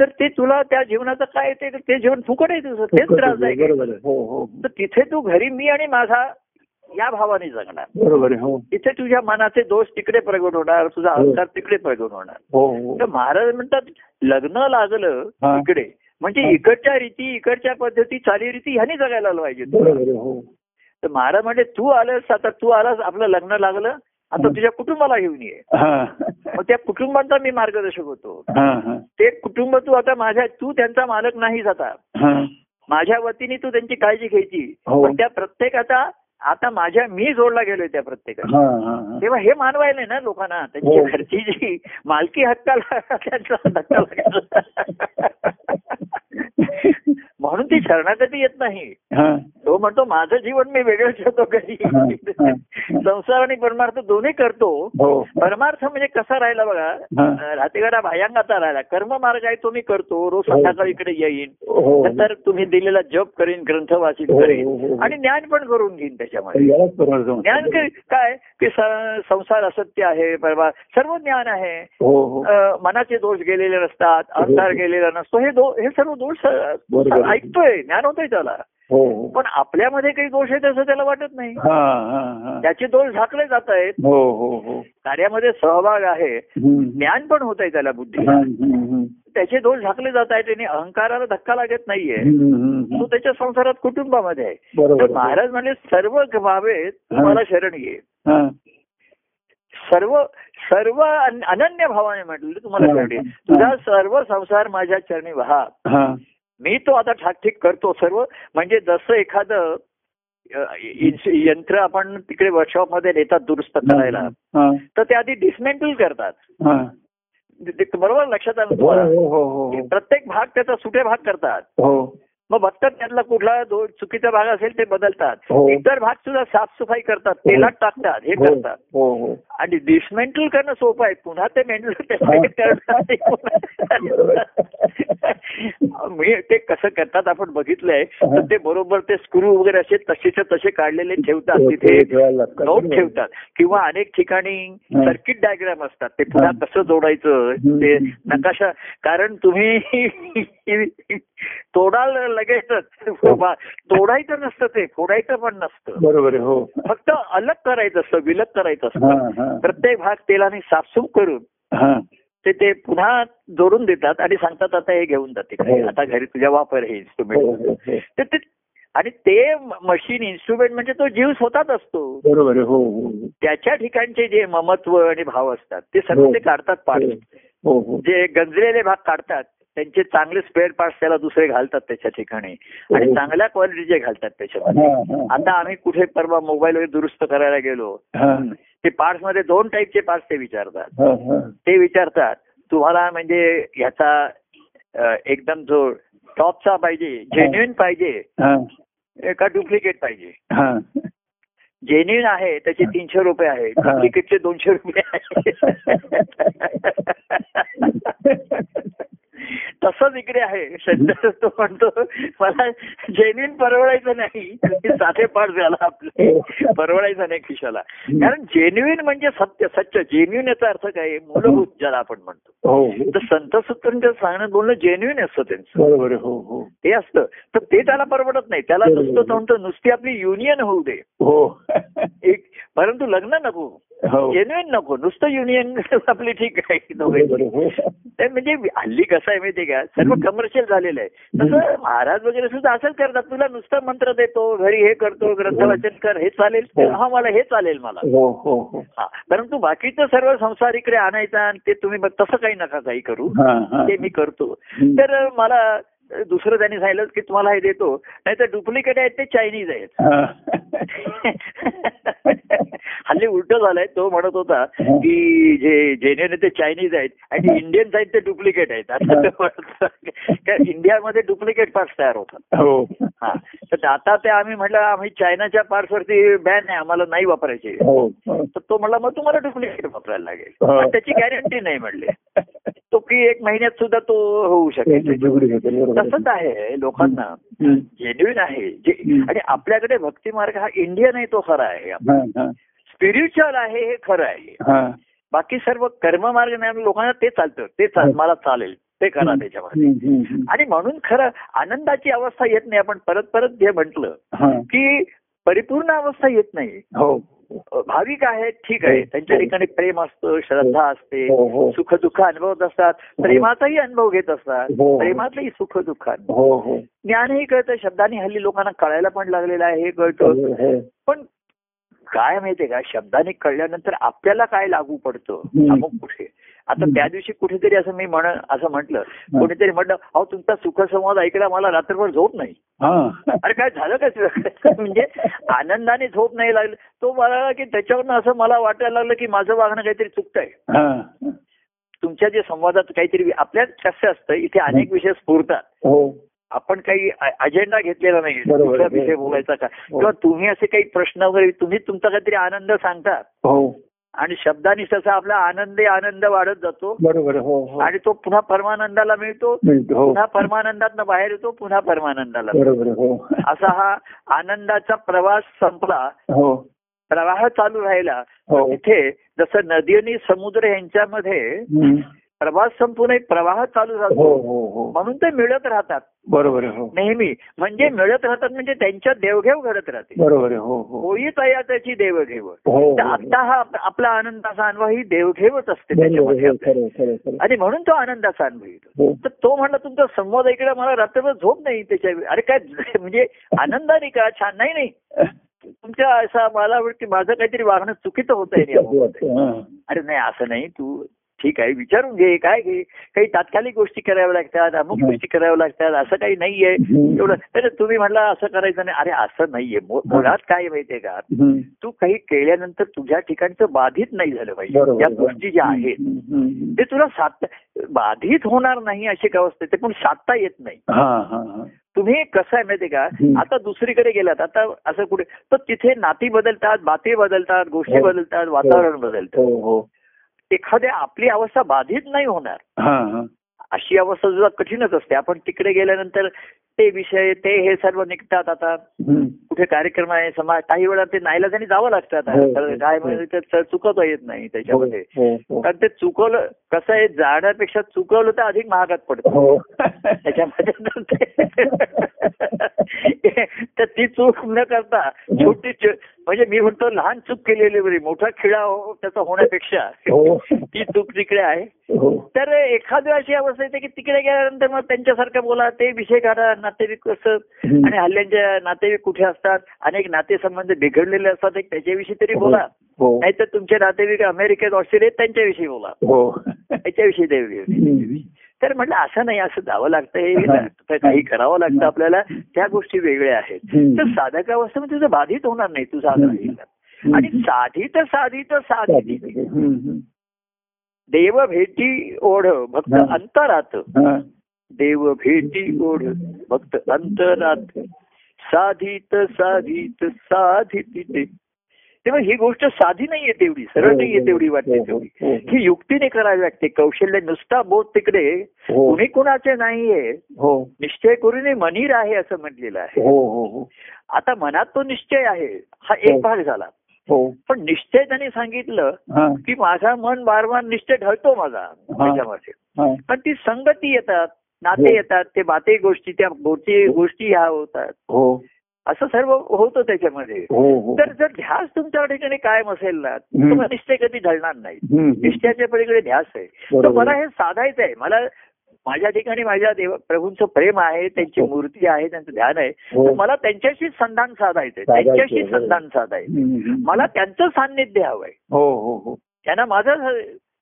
तर ते तुला त्या जीवनाचं काय ते ते जीवन फुकट आहे तुझं तेच त्रासदायक आहे.
बरोबर आहे हो हो
तर तिथे तू घरी मी आणि माझा या भावाने जगणार.
बरोबर आहे हो.
तिथे तुझ्या मनाचे दोष तिकडे प्रगट होणार तुझा
हो.
अहंकार तिकडे प्रगट होणार.
हो
तर महाराज म्हणतात लग्न लागलं. इकडे म्हणजे. इकडच्या रीती इकडच्या पद्धती चालीरीती ह्यानी जगायला पाहिजे तर महाराज म्हणजे तू आलास आता तू आलास आपलं लग्न लागलं आता तुझ्या कुटुंबाला घेऊन ये. मग त्या कुटुंबांचा मी मार्गदर्शक होतो. ते कुटुंब तू आता माझ्या तू त्यांचा मालक नाहीस आता.
हा.
माझ्या वतीने तू त्यांची काळजी घ्यायची. पण त्या प्रत्येकाचा आता माझ्या मी जोडला गेलोय त्या प्रत्येकाला.
हा हा हा.
तेव्हा हे मानवायला ना लोकांना त्यांची
हो.
घरची जी मालकी हक्काला त्यांचा धक्का लागला. म्हणून ती शरणागती येत नाही.
हा.
तो म्हणतो माझं जीवन मी वेगळं ठेवतो कधी.
हा, हा.
संसार आणि परमार्थ दोन्ही करतो.
हो.
परमार्थ म्हणजे कसा राहिला बघा
हा.
राहतेकरा भायंगाचा राहिला. कर्म मार्ग आहे तो मी करतो रोज संध्याकाळी इकडे येईन.
हो.
नंतर तुम्ही दिलेला जप करीन ग्रंथ वाचित
हो, हो,
करीन
हो.
आणि ज्ञान पण करून घेईन त्याच्यामध्ये. ज्ञान काय- की संसार असत्य आहे परवा सर्व ज्ञान आहे.
हो हो.
मनाचे दोष गेलेले नसतात अहंकार गेलेला नसतो. हे हे सर्व दोष ऐकतोय ज्ञान होतंय त्याला.
हो हो.
पण आपल्यामध्ये काही दोष आहेत असं त्याला वाटत नाही.
हा हा हा.
त्याचे दोष झाकले जात आहेत.
हो हो हो.
कार्यामध्ये सहभाग आहे. ज्ञान पण होत आहे त्याला बुद्धी.
हा.
त्याचे दोष झाकले जात आहेत आणि अहंकाराला धक्का लागत नाहीये. तो. त्याच्या संसारात कुटुंबामध्ये आहे. तर महाराज म्हणले सर्व व्हावे तुम्हाला शरण
हा.
सर्व सर्व अन- अनन्य भावाने म्हटलं तुम्हाला. शरण घे. तुझा सर्व संसार माझ्या चरणी वहा. मी तो आता ठाकठीक करतो. सर्व म्हणजे जसं एखादं यंत्र आपण तिकडे वर्कशॉपमध्ये नेतात दुरुस्त करायला. तर ते आधी डिसमेंटल करतात बरोबर लक्षात आलं
हो
तुम्हाला?
हो हो
प्रत्येक भाग त्याचा सुटे भाग करतात.
हो.
मग बघतात त्यातला कुठला चुकीचा भाग असेल ते बदलतात.
हो.
इतर भाग सुद्धा साफसफाई करतात तेलात टाकतात हे
हो.
करतात.
हो हो.
आणि डिसमेंटल करणं सोपं आहे. पुन्हा ते मेंटल मी ते कसं करतात आपण बघितलंय. तर ते बरोबर ते स्क्रू वगैरे असे तसेच्या तसे काढलेले ठेवतात
हो,
तिथे. नोट ठेवतात. किंवा अनेक ठिकाणी
हा.
सर्किट डायग्राम असतात. ते पुन्हा
हा.
कसं जोडायचं. ते नकाशा कारण तुम्ही तोडाल लगेचच तोडायचं नसतं ते फोडायचं पण नसतं.
बरोबर हो.
फक्त अलग करायचं असतं विलग करायचं असतं. प्रत्येक भाग तेलाने साफसूफ करून ते ते पुन्हा जोडून देतात आणि सांगतात आता हे घेऊन जाते
हो.
आता घरी तुझ्या वापर हे इन्स्ट्रुमेंट
हो, हो.
तर ते आणि ते मशीन इन्स्ट्रुमेंट म्हणजे तो जीव स्वतःच असतो.
बरोबर हो
त्याच्या ठिकाणचे जे ममत्व आणि भाव असतात ते सर्व. ते काढतात
हो.
जे गंजलेले भाग काढतात त्यांचे चांगले स्पेअर पार्ट त्याला दुसरे घालतात त्याच्या ठिकाणी आणि
हो.
चांगल्या क्वालिटीचे घालतात त्याच्यामध्ये. आता आम्ही कुठे परवा मोबाईल वगैरे दुरुस्त करायला गेलो ते पार्ट्समध्ये दोन टाईपचे पार्ट्स ते विचारतात. ते विचारतात तुम्हाला म्हणजे ह्याचा एकदम जो टॉपचा पाहिजे जेन्युइन पाहिजे का डुप्लिकेट पाहिजे. जेन्युइन आहे त्याचे तीनशे रुपये आहे. डुप्लिकेटचे दोनशे रुपये आहे तसंच इकडे आहे. सध्या तो म्हणतो मला जेन्युइन परवडायचं नाही. ते साधे पाठ झाला आपले. परवडायचं नाही खिशाला. कारण जेन्युइन म्हणजे सत्य सत्य जेन्युइन याचा अर्थ काय? मूलभूत ज्याला आपण म्हणतो.
हो. हो.
तर संत सूत्रांचं सांगणं बोलणं जेन्युइन असतं त्यांचं.
बरोबर आहे. हो हो.
ते असतं. तर ते त्याला परवडत नाही. त्याला. नुसतं तो म्हणतो नुसती आपली युनियन होऊ दे.
हो.
एक परंतु लग्न नको.
हो.
जेन्युइन नको नुसतं युनियन आपली ठीक आहे.
हो.
ते म्हणजे हल्ली कसं आहे माहितीये का? सर्व कमर्शियल झालेलं आहे. तसं महाराज वगैरे सुद्धा असंच करतात. तुला नुसतं मंत्र देतो घरी हे करतो ग्रंथ वाचन कर हे चालेल.
हो.
हा मला हे चालेल मला.
हो हो हो.
हा परंतु बाकीचं सर्व संसार इकडे आणायचा आणि ते तुम्ही तसं काही नका काही करू.
हा हा.
ते मी करतो. तर मला दुसरं त्यांनी सांगितलं की तुम्हाला हे देतो. नाही तर डुप्लिकेट आहेत ते चायनीज आहेत.
हा.
हल्ली उलट झालंय तो म्हणत होता की जे जेन्युन ते चायनीज आहेत आणि इंडियन्स आहेत ते डुप्लिकेट आहेत. आता इंडियामध्ये डुप्लिकेट पार्ट्स तयार होतात.
हो.
हा. तर आता ते आम्ही म्हटलं आम्ही चायनाच्या पार्ट्स वरती बॅन आहे आम्हाला नाही वापरायचे.
हो.
तर तो म्हणला मग तुम्हाला डुप्लिकेट वापरायला लागेल. त्याची गॅरंटी नाही म्हणले तो की एक महिन्यात सुद्धा तो होऊ शकेल. तसंच आहे लोकांना
हम्म.
जेन्युइन आहे. आणि आपल्याकडे भक्ती मार्ग हा इंडियन आहे तो खरा आहे
हा, हा,
स्पिरिच्युअल आहे हे खरं आहे
हा.
बाकी सर्व कर्ममार्ग नाही लोकांना ते चालतं ते चाल मला चालेल ते करा त्याच्यामध्ये. आणि म्हणून खरं आनंदाची अवस्था येत नाही आपण परत परत जे म्हटलं
हा.
की परिपूर्ण अवस्था येत नाही
हो
भाविक आहेत ठीक आहे. त्यांच्या ठिकाणी प्रेम असतं श्रद्धा असते
हो हो.
सुख दुःख अनुभवत असतात. प्रेमाचाही अनुभव घेत असतात.
हो.
प्रेमातलंही सुख दुःख
हो हो.
ज्ञानही कळतं शब्दांनी हल्ली लोकांना कळायला पण लागलेलं आहे हे कळतं.
हो.
पण काय माहितीये का? शब्दाने कळल्यानंतर आपल्याला काय लागू पडतं. अमुक कुठे? आता त्या दिवशी कुठेतरी असं मी म्हण असं म्हटलं. कोणीतरी म्हटलं अहो तुमचा सुखसंवाद ऐकला मला रात्रभर झोप नाही.
हा.
अरे काय झालं का तुझं? म्हणजे आनंदाने झोप नाही लागली. तो मला की त्याच्यावरनं असं मला वाटायला लागलं की माझं वागणं काहीतरी चुकतंय.
हा.
तुमच्या जे संवादात काहीतरी आपल्यात कसं असतं इथे अनेक विषय स्फुरतात.
हो.
आपण काही अजेंडा घेतलेला नाही विषय बोलायचा का?
हो.
किंवा तुम्ही असे काही प्रश्न वगैरे तुम्ही तुमचा काहीतरी आनंद सांगता?
हो.
आणि शब्दानी तसा आपला आनंदी आनंद वाढत जातो.
बरोबर हो हो.
आणि तो पुन्हा परमानंदाला मिळतो
हो.
पुन्हा परमानंदात बाहेर येतो पुन्हा परमानंदाला मिळतो.
बरोबर हो.
असा हा आनंदाचा प्रवास संपला.
हो.
प्रवाह चालू राहिला.
हो.
तिथे जसं नदी आणि समुद्र यांच्यामध्ये. प्रवास संपून एक प्रवाह चालू
हो
राहतो.
हो हो
म्हणून ते मिळत राहतात.
बरोबर हो.
नेहमी. म्हणजे मिळत राहतात म्हणजे त्यांच्या देवघेव घडत राहते.
बरोबर हो हो.
होई तया त्याची देवघेव.
हो हो,
आता हा. आप- आपला आनंदाचा अनुभव ही देवघेवच असते त्याच्यामध्ये आणि म्हणून तो आनंदाचा अनुभव येतो.
हो.
तर तो म्हणला तुमचा संवाद ऐकला मला रात्रभर झोप नाही त्याच्या अरे काय म्हणजे आनंदाने का? छान नाही नाही. तुमच्या असा मला वाटतं माझं काहीतरी वागणं चुकीचं होत आहे.
हा.
अरे नाही असं नाही. तू ठीक आहे विचारून घे काय घे काही तात्कालिक गोष्टी कराव्या लागतात अमुक
हं.
गोष्टी कराव्या लागतात असं काही नाहीये
हं.
एवढं अरे तुम्ही म्हणला असं करायचं नाही अरे असं नाहीये मुळात काय माहितीये का. तू काही केल्यानंतर तुझ्या ठिकाणचं बाधित नाही झालं पाहिजे या गोष्टी ज्या आहेत. ते तुला साध बाधित होणार नाही अशी एक अवस्था. ते पण साधता येत नाही
हा हा हा
तुम्ही कसं आहे माहितीये का
हं.
आता दुसरीकडे गेलात आता असं कुठे तर तिथे नाती बदलतात बाते बदलतात गोष्टी
हो.
बदलतात वातावरण बदलतं
हो हो
एखाद्या आपली अवस्था बाधित नाही होणार. अशी अवस्था सुद्धा कठीणच असते. आपण तिकडे गेल्यानंतर ते विषय ते हे सर्व निघतात आता. कुठे कार्यक्रम आहे समाज काही वेळा ते नाईलाजाने जावं लागतं आता.
हो, हो,
काय
हो.
म्हणजे ते चुकवता येत नाही त्याच्यामध्ये. कारण ते चुकवलं कसं आहे जाण्यापेक्षा चुकवलं तर अधिक महागात पडतं. त्याच्यामध्ये तर ते- चूक न करता छोटी म्हणजे मी म्हणतो लहान चूक केलेली बरी मोठा खिळा हो त्याचा होण्यापेक्षा
हो.
ती चूक तिकडे आहे.
हो.
तर एखादी अशी अवस्था येते की तिकडे गेल्यानंतर मग त्यांच्यासारखं बोला ते विषय काढा नातेवाईक
हम्म.
आणि हल्ल्यांच्या नातेवाईक कुठे असतात अनेक नातेसंबंध बिघडलेले असतात एक त्याच्याविषयी तरी बोला.
हो.
नाहीतर तुमचे नातेवाईक अमेरिकेत ऑस्ट्रेलियात त्यांच्याविषयी बोला. त्याच्याविषयी. तर म्हटलं असं नाही असं जावं लागतं. तर काही करावं लागतं आपल्याला त्या गोष्टी वेगळ्या आहेत. तर साधक अवस्थेमध्ये तुझं बाधित होणार नाही तुझा
हम्म.
राहील आणि साधी तर साधी तर साधी. देव भेटी ओढ भक्त. अंतरात. देव भेटी ओढ भक्त अंतरात साधित साधित साधित ते तेव्हा ही गोष्ट साधी नाहीये तेवढी सरळ नाहीये तेवढी वाटते
हो,
तेवढी.
हो, हो.
ही युक्तीने करावी लागते कौशल्य नुसता बोध तिकडे
हो.
कुणी कुणाचे नाहीये.
हो.
निश्चय करून मनीर आहे असं म्हटलेलं आहे.
हो हो हो.
आता मनात तो निश्चय आहे हा
हो.
एक भाग झाला.
हो.
पण निश्चय त्याने सांगितलं
हा.
की माझा मन वारंवार निश्चय ढळतो माझा त्याच्यामध्ये
हा.
पण ती संगती येतात नाते
हो.
येतात ते बाते गोष्टी त्या गोष्टी गोष्टी ह्या होतात.
हो.
असं सर्व होतं त्याच्यामध्ये
हो हो
तर जर ध्यास तुमच्या ठिकाणी कायम असेल ना. तुम्हाला निश्चय कधी ढळणार नाही. निश्चयाच्या पलीकडे ध्यास आहे तर. मला हे साधायचं आहे मला माझ्या ठिकाणी माझ्या देव प्रभूंचं प्रेम आहे त्यांची
हो.
मूर्ती आहे त्यांचं ध्यान आहे. तर मला त्यांच्याशी संधान साधायचंय त्यांच्याशी. संधान साधायचं. मला त्यांचं सान्निध्य हवंय
हो हो हो
त्यांना माझं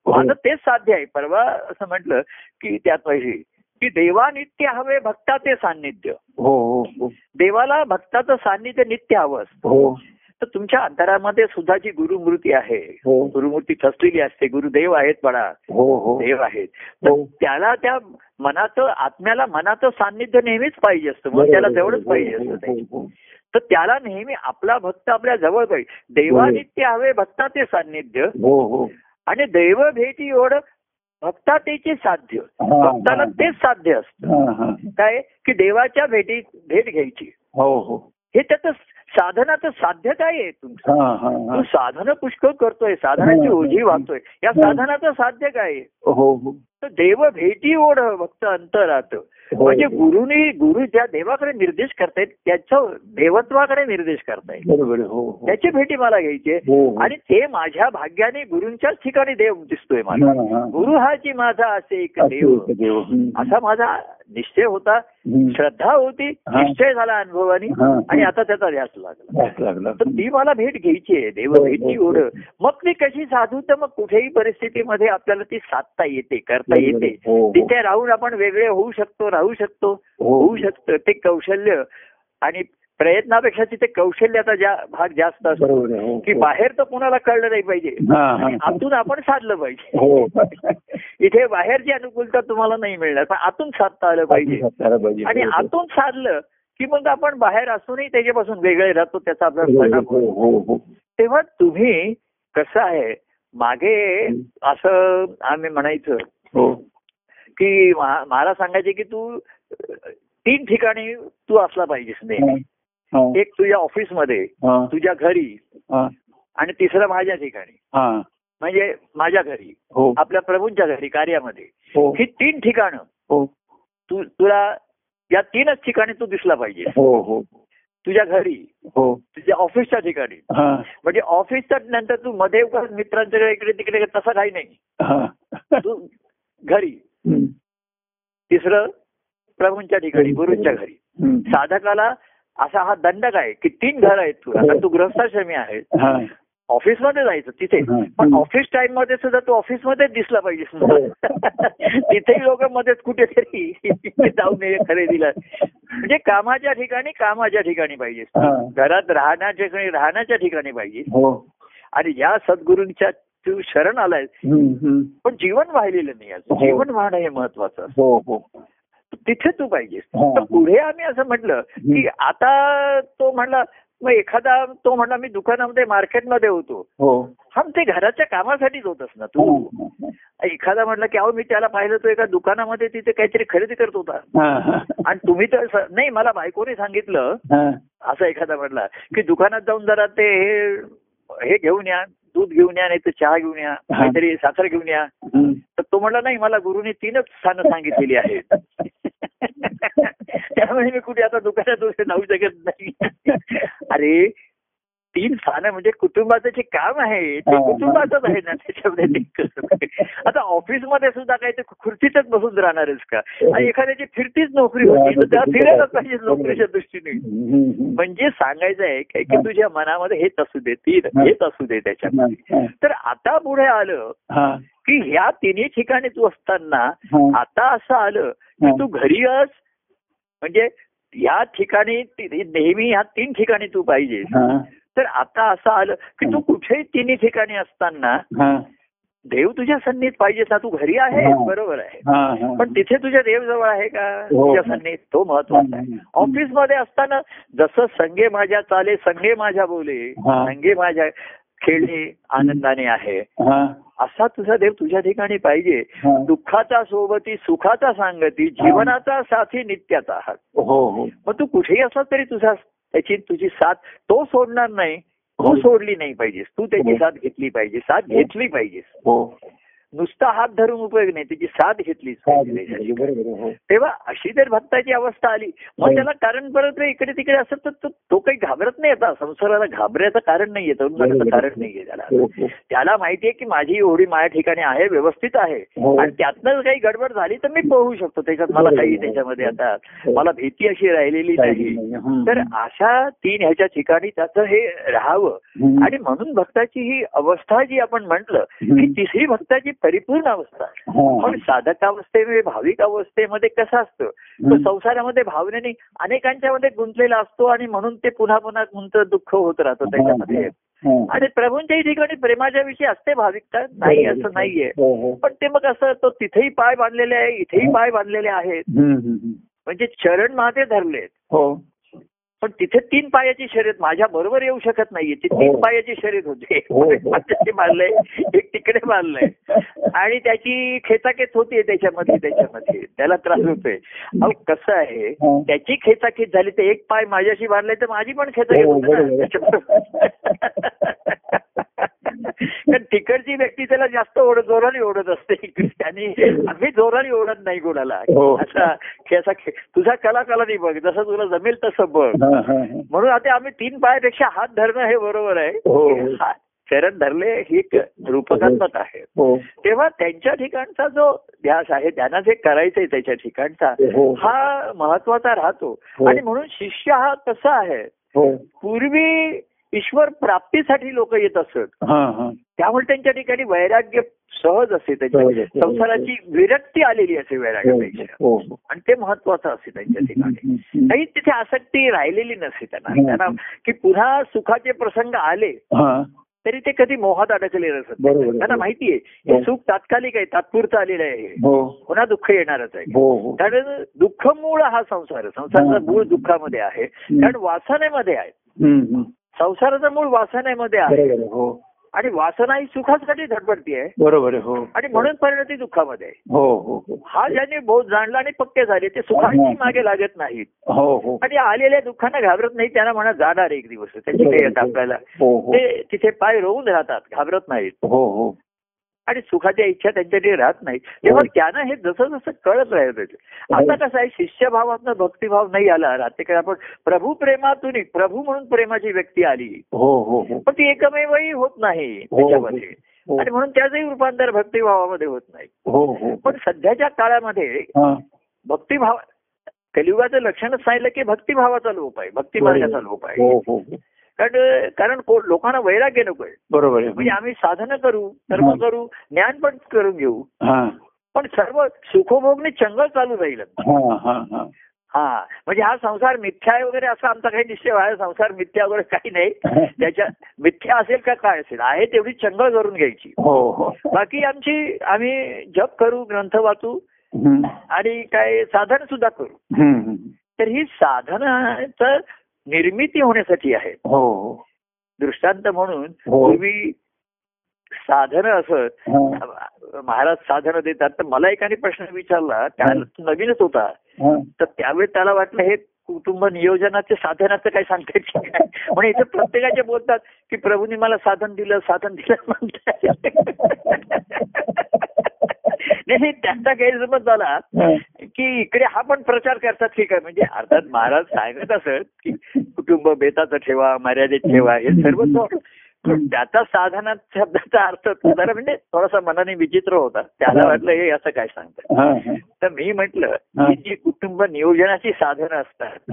माझं तेच साध्य आहे परवा असं म्हटलं की त्यात पाहिजे की देवा नित्य हवे भक्ताचे सान्निध्य.
हो हो हो.
देवाला भक्ताचं सान्निध्य नित्य हवं असतं.
हो.
तर तुमच्या अंतरामध्ये सुद्धा जी गुरुमूर्ती आहे गुरुमूर्ती ठसलेली असते गुरुदेव आहेत
हो हो.
देव आहेत. तर. त्याला त्या मनाचं आत्म्याला मनाचं सान्निध्य नेहमीच पाहिजे असतं. मग त्याला जवळच पाहिजे असतं. तर त्याला नेहमी आपला भक्त आपल्या जवळ पाहिजे. देवानित्य हवे भक्ताचे सान्निध्य. आणि दैव भेटी ओढ भक्तातेचे साध्य भक्ताला. तेच साध्य असतं. काय की देवाच्या भेटी भेट घ्यायची
हो हो
हे त्याचं साधनाचं साध्य काय आहे तुमचं. तू साधनं पुष्कळ करतोय साधनाची. ओझी वागतोय या. साधनाचं साध्य काय आहे
हो हो
तर देव भेटी ओढ भक्त अंतरात
हो.
म्हणजे गुरुनी गुरु ज्या देवाकडे निर्देश करतायत त्याच्या देवत्वाकडे निर्देश करतायत.
हो हो
त्याची भेटी मला घ्यायची. आणि ते माझ्या भाग्याने गुरुंच्याच ठिकाणी देव दिसतोय मला
हा, हा.
गुरु हाची माझा असे एक देव. असा माझा निश्चय होता. श्रद्धा होती. निश्चय झाला अनुभवाने. आणि आता त्याचा ध्यास लागला तर ती मला भेट घ्यायची आहे देव भेटची
हो,
ओढ. मग ती कशी साधू तर मग कुठेही परिस्थितीमध्ये आपल्याला ती साधता येते करता
बरोबर.
येते
हो, हो.
तिथे राहून आपण वेगळे होऊ शकतो राहू शकतो
हो.
होऊ शकतं ते कौशल्य आणि प्रयत्नापेक्षा तिथे कौशल्याचा जा भाग जास्त असतो की. बाहेर तर कोणाला कळलं नाही पाहिजे आतून आपण साधलं पाहिजे इथे बाहेरची अनुकूलता तुम्हाला नाही मिळणार पण आतून साधता आलं पाहिजे. आणि. आतून साधलं की मग आपण बाहेर असूनही त्याच्यापासून वेगळे राहतो त्याचा आपल्याला. तेव्हा तुम्ही कसं आहे मागे असं आम्ही म्हणायचं. की मा- मला सांगायचे की तू तीन ठिकाणी तू असला पाहिजेस नेहमी.
हा,
एक तुझ्या ऑफिसमध्ये
हा,
तुझ्या घरी
हा,
आणि तिसरं माझ्या ठिकाणी.
हा.
म्हणजे माझ्या घरी
हो.
आपल्या प्रभूंच्या घरी कार्यामध्ये.
हो.
ही तीन ठिकाणं
हो.
तू तुला या तीनच ठिकाणी तू दिसला पाहिजे.
हो हो.
तुझ्या घरी
हो.
तुझ्या ऑफिसच्या ठिकाणी.
हा.
म्हणजे ऑफिसच्या नंतर तू मध्ये मित्रांच्या इकडे तिकडे तसं काही नाही.
हा.
तू घरी. तिसरं प्रभूंच्या ठिकाणी गुरूंच्या घरी. साधकाला असा हा दंडक आहे की तीन घर आहेत तुला. कारण तू गृहस्थाश्रमी आहे
हा.
ऑफिसमध्ये जायचं तिथे.
हा.
पण ऑफिस टाइममध्ये सुद्धा तू ऑफिसमध्येच दिसला पाहिजे
हो.
तिथेही लोक मध्येच कुठेतरी जाऊ नये खरेदीला. म्हणजे कामाच्या ठिकाणी कामाच्या ठिकाणी पाहिजे
हा.
घरात राहण्याच्या ठिकाणी राहण्याच्या ठिकाणी पाहिजे
हो.
आणि या सद्गुरूंच्या तू शरण आलाय. पण जीवन वाहिलेलं नाही अजून.
हो.
जीवन वाहणं हे महत्वाचं.
हो हो
तिथे तू पाहिजेस
हा.
तर पुढे आम्ही असं म्हटलं की आता तो म्हणला मग एखादा तो म्हणला मी दुकानामध्ये मार्केटमध्ये होतो
हो
ते घराच्या कामासाठीच होतस ना तू एखादा म्हटलं की अहो मी त्याला पाहिलं तो एका दुकानामध्ये तिथे काहीतरी खरेदी करत होता. आणि तुम्ही तर नाही मला बायकोने सांगितलं. असं एखादा म्हटला की दुकानात जाऊन जरा ते हे हे घेऊन या दूध घेऊन या नाही तर चहा घेऊन या काहीतरी साखर घेऊन या. तर तो म्हणला नाही मला गुरुने तीनच स्थानं सांगितलेली आहेत. त्यामुळे मी कुठे आता दुकानात जाऊ शकत नाही. अरे तीन स्थानं म्हणजे कुटुंबाचं जे काम आहे ते. कुटुंबाचंच आहे ना त्याच्यामध्ये? आता ऑफिसमध्ये सुद्धा काय ते खुर्चीतच बसून राहणारच का? आणि एखाद्याची फिरतीच नोकरी होती तर त्याला फिरायलाच पाहिजे नोकरीच्या दृष्टीने. म्हणजे सांगायचं आहे काय की तुझ्या मनामध्ये हेच असू दे तीन हेच असू दे त्याच्यामध्ये. तर आता पुढे आलं की ह्या तिन्ही ठिकाणी तू असताना. आता असं आलं की तू घरी अस म्हणजे या ठिकाणी नेहमी ह्या तीन ठिकाणी तू पाहिजेस.
हा,
तर आता असं आलं की तू कुठेही तिन्ही ठिकाणी असताना
हा,
देव तुझ्या सन्नीत पाहिजेस ना तू घरी आहे. बरोबर आहे. पण तिथे तुझ्या देव जवळ आहे का
हो.
तुझ्या सन्नीत तो महत्त्वाचा आहे. ऑफिसमध्ये असताना जसं संगे माझ्या चाले संगे माझ्या बोले. संगे माझ्या खेळणे आनंदाने आहे
हा,
असा तुझा देव तुझ्या ठिकाणी पाहिजे. दुःखाचा सोबती सुखाचा सांगती जीवनाचा साथी नित्याचा आहात
हो हो
मग तू कुठेही असला तरी तुझा त्याची तुझी साथ तो सोडणार नाही तू
हो.
सोडली नाही पाहिजेस. तू त्याची
हो.
साथ घेतली पाहिजे साथ घेतली पाहिजेस.
हो.
नुसता हात धरून उपयोग नाही त्याची साथ
आहे, हो.
तेव्हा अशी जर भक्ताची अवस्था आली मग
हो.
त्याला कारण परत इकडे तिकडे असत तर तो- तो काही घाबरत नाही आता संसाराला घाबरायचं कारण तरुणाचं
बरोबर.
कारण नाहीये त्याला
हो, हो.
त्याला माहितीये की माझी एवढी माझ्या ठिकाणी आहे व्यवस्थित आहे
हो.
आणि त्यातनं काही गडबड झाली तर मी पोहू शकतो त्याच्यात मला. काही त्याच्यामध्ये आता
हो.
मला भीती अशी राहिलेली नाही
नाही.
तर अशा तीन ह्याच्या ठिकाणी त्याचं हे राहावं. आणि म्हणून भक्ताची ही अवस्था जी आपण म्हटलं. की तिसरी भक्ताची परिपूर्ण अवस्था. पण साधक अवस्थेमध्ये भाविक अवस्थेमध्ये कसं असतं तो. संसारामध्ये भावनेने अनेकांच्या मध्ये गुंतलेला असतो आणि म्हणून ते पुन्हा पुन्हा गुंत दुःख होत राहतं त्याच्यामध्ये. आणि प्रभूंच्याही ठिकाणी प्रेमाच्या विषयी असते भाविकता नाही असं नाहीये
हो, हो.
पण ते मग असं तो तिथेही पाय बांधलेले आहे इथेही पाय बांधलेले आहेत. म्हणजे चरण माते धरलेत
हो
पण तिथे तीन पायाची शर्यत माझ्या बरोबर येऊ शकत नाहीये. ती तीन
हो.
पायाची शर्यत होते.
हो, हो.
बांधलंय एक तिकडे बांधलंय आणि त्याची खेचाखेच होतीये त्याच्यामध्ये त्याच्यामध्ये. त्याला त्रास होतोय. अहो कसं आहे. त्याची खेचाखेच झाली तर एक पाय माझ्याशी बांधलाय तर माझी पण खेचाखेच होते कारण तिकडची व्यक्ती त्याला जास्त ओढत जोराने ओढत असते. आणि आम्ही जोराने ओढत नाही कोणाला.
हो.
असा तुझा कला कला नाही बघ. जसं तुला जमेल तसं बघ.
हा, हा, हा.
म्हणून आता आम्ही तीन पायापेक्षा हात धरणं हे बरोबर आहे.
हो.
हा- चरण धरले ही रूपकात्मक आहे.
हो.
तेव्हा त्यांच्या ठिकाणचा जो ध्यास आहे त्यांना जे करायचंय त्याच्या ठिकाणचा
हो.
हा महत्त्वाचा राहतो.
हो.
आणि म्हणून शिष्य हा कसा आहे?
हो.
पूर्वी ईश्वर प्राप्तीसाठी लोक येत असत
हा हा
त्यामुळे त्यांच्या ठिकाणी वैराग्य सहज असते त्यांच्या. संसाराची विरक्ती आलेली असे वैराग्यापेक्षा
हो हो
आणि ते महत्वाचं असते त्यांच्या ठिकाणी. काही तिथे आसक्ती राहिलेली नसते त्यांना. त्यांना की पुन्हा सुखाचे प्रसंग आले
हा
तरी ते कधी मोहात अडकले नसत. त्यांना माहितीये
हो.
हे सुख तात्कालिक आहे तात्पुरतं आलेलं आहे हे.
हो
पुन्हा दुःख येणारच आहे
हो हो
कारण दुःख मूळ हा संसार. संसाराचा
हा.
मूळ दुःखामध्ये आहे कारण वासनेमध्ये आहे. संसाराचं मूळ वासनेमध्ये आहे.
हो.
आणि वासना ही सुखासाठी धडपडती आहे
बरोबर हो.
आणि म्हणून परिणती दुःखामध्ये आहे.
हो हो हो.
हा ज्याने बहुत जाणला आणि पक्के झाले ते सुखाची मागे लागत नाहीत.
हो हो.
आणि आलेल्या दुःखांना घाबरत नाही त्यांना म्हणा जाणार एक दिवस. त्याची काही आपल्याला ते तिथे पाय रोवून राहतात घाबरत नाहीत.
हो हो.
आणि सुखाच्या इच्छा त्यांच्याकडे राहत नाही तेव्हा त्यांना हे जसं जसं कळत राहत आता कसं आहे शिष्यभावातनं भक्तिभाव नाही आला. काय आपण प्रभू प्रेमातून प्रभू म्हणून प्रेमाची व्यक्ती आली.
हो हो हो.
पण ती एकमेवही होत नाही
हो,
त्याच्यामध्ये.
हो.
आणि म्हणून त्याचंही रूपांतर भक्तिभावामध्ये होत नाही.
हो हो.
पण सध्याच्या काळामध्ये
हा.
भक्तिभाव कलियुगाचं लक्षणच सांगितलं की भक्तिभावाचा लोप आहे. भक्ती मार्गाचा लोप आहे.
हो हो हो.
कारण कारण लोकांना वैराग्य नकोय.
बरोबर
म्हणजे आम्ही साधनं करू कर्म
हा.
करू ज्ञान पण करून घेऊ. पण सर्व सुखोभोगने चंगळ चालू राहील.
हा हा हा.
हा. म्हणजे हा संसार मिथ्या आहे वगैरे असा आमचा काही निश्चय आहे. संसार मिथ्या वगैरे काही नाही. त्याच्या मिथ्या असेल का काय असेल आहे तेवढी चंगळ करून घ्यायची.
हो हो.
बाकी आमची आम्ही जप करू ग्रंथ वाचू. आणि काय साधन सुद्धा करू. तर ही साधनाचं निर्मिती होण्यासाठी आहे.
हो. हो
दृष्टांत म्हणून
हो.
पूर्वी साधनं असत
हा,
महाराज साधनं देतात तर मला एकाने प्रश्न विचारला त्याला तो नवीनच होता.
हा.
तर त्यावेळी त्याला वाटलं हे कुटुंब नियोजनाचे साधनाचं काय काय म्हणून इथे प्रत्येकाचे बोलतात की प्रभूंनी मला साधन दिलं साधन दिलं म्हणतात. नाही त्यांचा गैरसमज झाला. की इकडे हा पण प्रचार करतात की काय म्हणजे अर्थात महाराज सांगत असत की कुटुंब बेताचं ठेवा मर्यादित ठेवा हे सर्व त्याचा साधनात शब्दाचा अर्थ जरा म्हणजे थोडासा मनाने विचित्र होता त्याला वाटलं हे असं काय सांगतात
हा.
तर मी म्हंटल. की जी कुटुंब नियोजनाची साधनं असतात.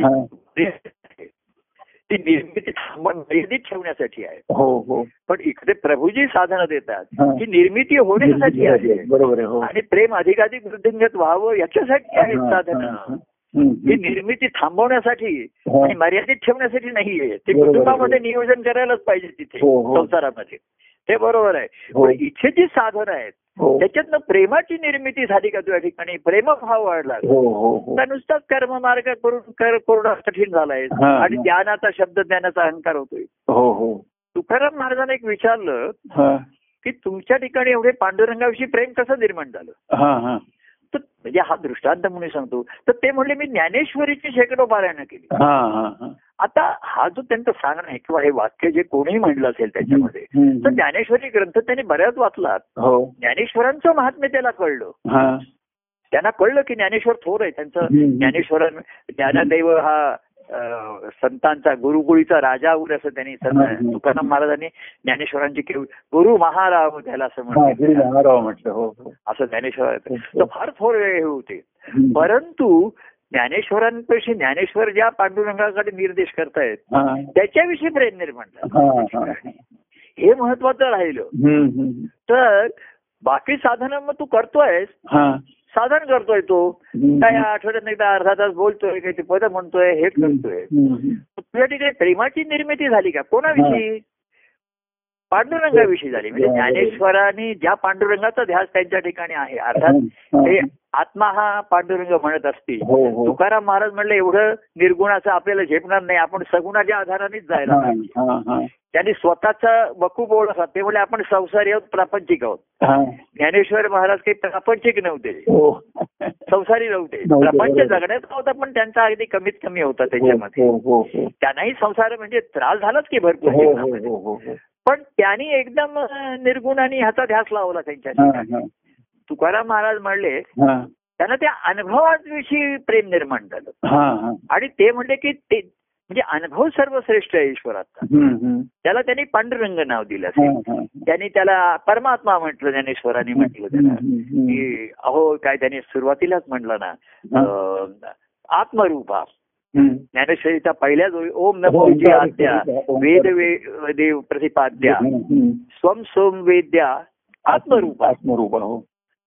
ती निर्मिती मर्यादित ठेवण्यासाठी आहे
हो हो
पण इकडे प्रभूजी साधनं देतात
हा.
निर्मिती होण्यासाठी आहे
बरोबर आहे हो
आणि प्रेम अधिकाधिक वृद्धिंगत व्हावं याच्यासाठी आहेत
हा,
साधनं
हा.
निर्मिती थांबवण्यासाठी. आणि मर्यादित ठेवण्यासाठी नाहीये ते
आहे.
कुटुंबामध्ये नियोजन करायलाच पाहिजे तिथे
हो, हो.
संसारामध्ये ते बरोबर आहे. पण इथे जी साधनं आहेत त्याच्यातनं प्रेमाची निर्मिती झाली का तुझ्या ठिकाणी? प्रेमभाव वाढला.
हो हो हो.
तर नुसताच कर्ममार्ग करून कर कोरडा कठीण झालाय.
हा.
आणि ज्ञानाचा शब्द ज्ञानाचा अहंकार होतोय.
हो हो.
तुकाराम महाराजांनी एक विचारलं
हा.
की तुमच्या ठिकाणी एवढे पांडुरंगाविषयी प्रेम कसं निर्माण झालं?
हा हा.
तर म्हणजे हा दृष्टांत म्हणून सांगतो. तर ते म्हणले मी ज्ञानेश्वरीची शेकडो पारायण केली.
हा हा हा.
आता हा जो त्यांचं सांगणं आहे किंवा हे वाक्य जे कोणीही म्हणलं असेल त्याच्यामध्ये. तर ज्ञानेश्वरी ग्रंथ त्यांनी बऱ्याच वाचलात.
हो.
ज्ञानेश्वरांचं महात्म्य त्याला कळलं.
हा.
त्यांना कळलं की ज्ञानेश्वर थोर आहे. त्यांचं
हम्म.
ज्ञानेश्वरन ज्ञानदेव हा संतांचा गुरुकुळीचा राजा होईल असं त्यांनी संत. तुकाराम महाराजांनी ज्ञानेश्वरांची केव- गुरु महाराव त्याला असं
म्हटलं. हो हो.
असं ज्ञानेश्वर
हो.
तर फार थोर हे होते. परंतु ज्ञानेश्वरांपेक्षा ज्ञानेश्वर ज्या पांडुरंगाकडे निर्देश करतायत त्याच्याविषयी प्रेम निर्माण
हा
महत्वाचं राहिलं. तर बाकी साधनं मग तू करतोयस.
हा.
साधन करतोय तो. काय आठवड्यात एकदा अर्धा तास बोलतोय काही ते पद म्हणतोय हे करतोय. तुझ्या ठिकाणी प्रेमाची निर्मिती झाली का? कोणाविषयी? पांडुरंगाविषयी झाली. म्हणजे ज्ञानेश्वरांनी ज्या पांडुरंगाचा ध्यास त्यांच्या ठिकाणी आहे अर्थात
हा.
ते आत्मा हा पांडुरंग म्हणत असतील.
हो हो.
तुकाराम महाराज म्हणलं एवढं निर्गुणाचं आपल्याला झेपणार नाही आपण सगुणाच्या आधारानेच जायला
हा,
पाहिजे.
हा, हा.
त्यांनी स्वतःचा वकूप ओळखला. ते म्हणजे आपण संसारी आहोत प्रापंचिक आहोत.
हा.
ज्ञानेश्वर महाराज काही प्रापंचिक नव्हते.
हो.
संसारी नव्हते. प्रपंच. जगण्याचा होता पण त्यांचा अगदी कमीत कमी होता त्याच्यामध्ये.
हो हो हो.
त्यांनाही संसार म्हणजे त्रास झालाच की भरपूर पण त्यांनी एकदम अं, निर्गुणाने ह्याचा ध्यास लावला त्यांच्या तुकाराम महाराज म्हणले त्यांना त्या अनुभवाविषयी प्रेम निर्माण झालं.
हा, हा.
आणि ते म्हणले की ते म्हणजे अनुभव सर्वश्रेष्ठ आहे ईश्वराचा. त्याला त्यांनी पांडुरंग नाव दिलं असेल. त्यांनी त्याला परमात्मा म्हटलं ज्ञानेश्वरांनी म्हटलं त्याला. की अहो काय त्यांनी सुरुवातीलाच म्हटलं ना आत्मरूपा. ज्ञानेश्वरीचा पहिल्या जोडी ओम नमो
ओंकार
जी आद्या. वेद देव प्रतिपाद्या. स्वम सोम वेद्या आत्मरूपा
आत्मरूपा हो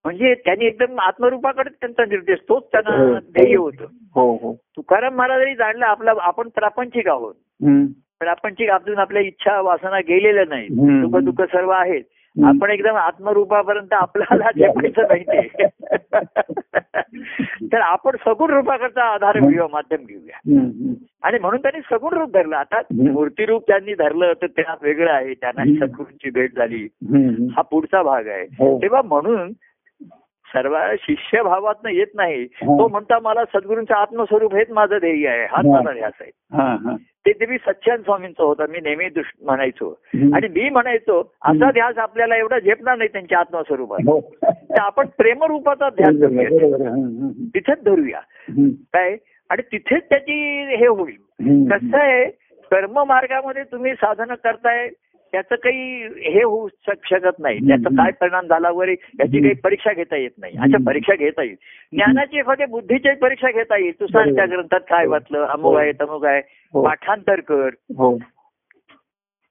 म्हणजे त्यांनी एकदम आत्मरूपाकडे त्यांचा निर्देश तोच
हो.
त्यांना ध्येय होतं
हो हो
तुकाराम महाराजांनी जाणलं आपला आपण प्रापंचिक आहोत. प्रापंचिक आपल्या इच्छा वासना गेलेल्या
हम्म.
दुःख दुःख सर्व आहेत. आपण एकदम आत्मरूपापर्यंत आपल्याला जपायचं नाही ते तर आपण सगुण रूपाकरता आधार घेऊया माध्यम घेऊया. आणि म्हणून त्यांनी सगुण रूप धरलं. आता मूर्तिरूप त्यांनी धरलं तर त्या वेगळं आहे. त्यांना. सद्गुरूंची भेट झाली. हा पुढचा भाग आहे.
हो.
तेव्हा म्हणून सर्व शिष्य भावातनं येत नाही
हा.
तो म्हणता मला सद्गुरूंचं आत्मस्वरूप हेच माझं ध्येय आहे हाच
हा.
माझा ध्यास आहे. ते मी सच्चान स्वामींचं होतं मी नेहमी म्हणायचो. आणि मी म्हणायचो असा ध्यास आपल्याला एवढा झेपणार नाही त्यांच्या आत्मस्वरूपात
हो.
तर आपण प्रेमरूपाचा ध्यास धरूया. तिथेच धरूया. काय आणि तिथेच त्याची हे होईल. कसं आहे कर्म मार्गामध्ये तुम्ही साधनं करताय त्याचं काही हे होऊ शक- शकत नाही. त्याचा. काय परिणाम झाला वगैरे याची काही परीक्षा घेता येत नाही.
हम्म.
परीक्षा घेता येईल. ज्ञानाची एखाद्या बुद्धीची परीक्षा घेता येईल. तू सांग त्या ग्रंथात काय वाचलं अमुक आहे तमुक आहे.
हो.
पाठांतर कर.
हो.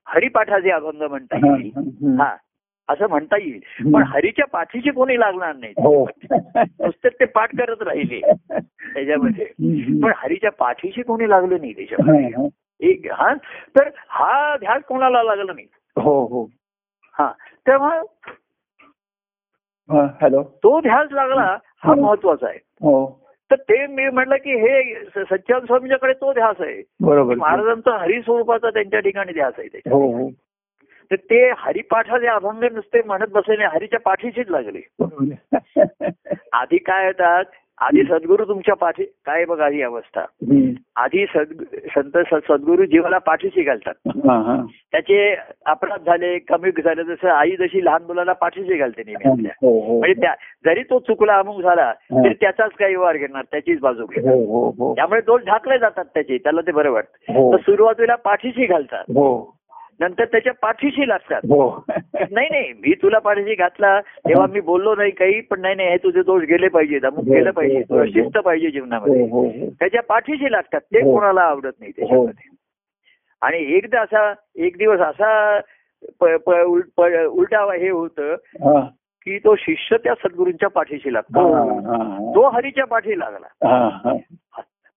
हरिपाठाचे अभंग म्हणता
हा,
येईल. हा. असं म्हणता येईल. पण हरीच्या पाठीशी कोणी लागणार नाही.
हो.
नुसते ते पाठ करत राहिले. त्याच्यामध्ये. पण हरीच्या पाठीशी कोणी लागलं नाही त्याच्यामध्ये.
हा, हा.
एक हा तर हा ध्यास कोणाला लागला नाही.
हो हो.
हा तेव्हा
हा, हॅलो.
तो ध्यास लागला हा. महत्त्वाचा आहे.
हो.
तर ते मी म्हटलं की हे सच्चान स्वामीच्याकडे तो ध्यास आहे.
बरोबर.
महाराजांचा हरी स्वरूपाचा त्यांच्या ठिकाणी ध्यास आहे त्याच्या
हो हो.
तर ते हरिपाठाचे अभंग नुसते म्हणत बसले हरीच्या पाठीशीच लागले. आधी काय येतात आधी सद्गुरू तुमच्या पाठी काय बघा ही अवस्था. आधी संत सद्गुरू जीवाला पाठीशी घालतात. त्याचे अपराध झाले कमी झाले जसं आई जशी लहान मुलाला पाठीशी घालते नेहमी आपल्या.
हो हो.
म्हणजे त्या जरी तो चुकला अमुक झाला तरी त्याचाच काही वार घेणार त्याचीच बाजू घेणार.
हो
त्यामुळे दोष ढाकले जातात त्याचे त्याला ते बरं वाटतं. तर सुरुवातीला पाठीशी घालतात नंतर त्याच्या पाठीशी लागतात
हो
नाही नाही मी तुला पाठीशी घातला तेव्हा मी बोललो नाही काही पण नाही नाही हे तुझे दोष गेले पाहिजेत अमुक
हो,
गेलं पाहिजे
हो,
तुला
हो.
शिस्त पाहिजे जीवनामध्ये त्याच्या पाठीशी लागतात ते. कोणाला आवडत नाही त्याच्यामध्ये आणि एकदा असा एक दिवस असा उलटा हे होतं. की तो शिष्य त्या सद्गुरूंच्या पाठीशी लागतो. तो हरीच्या पाठी लागला.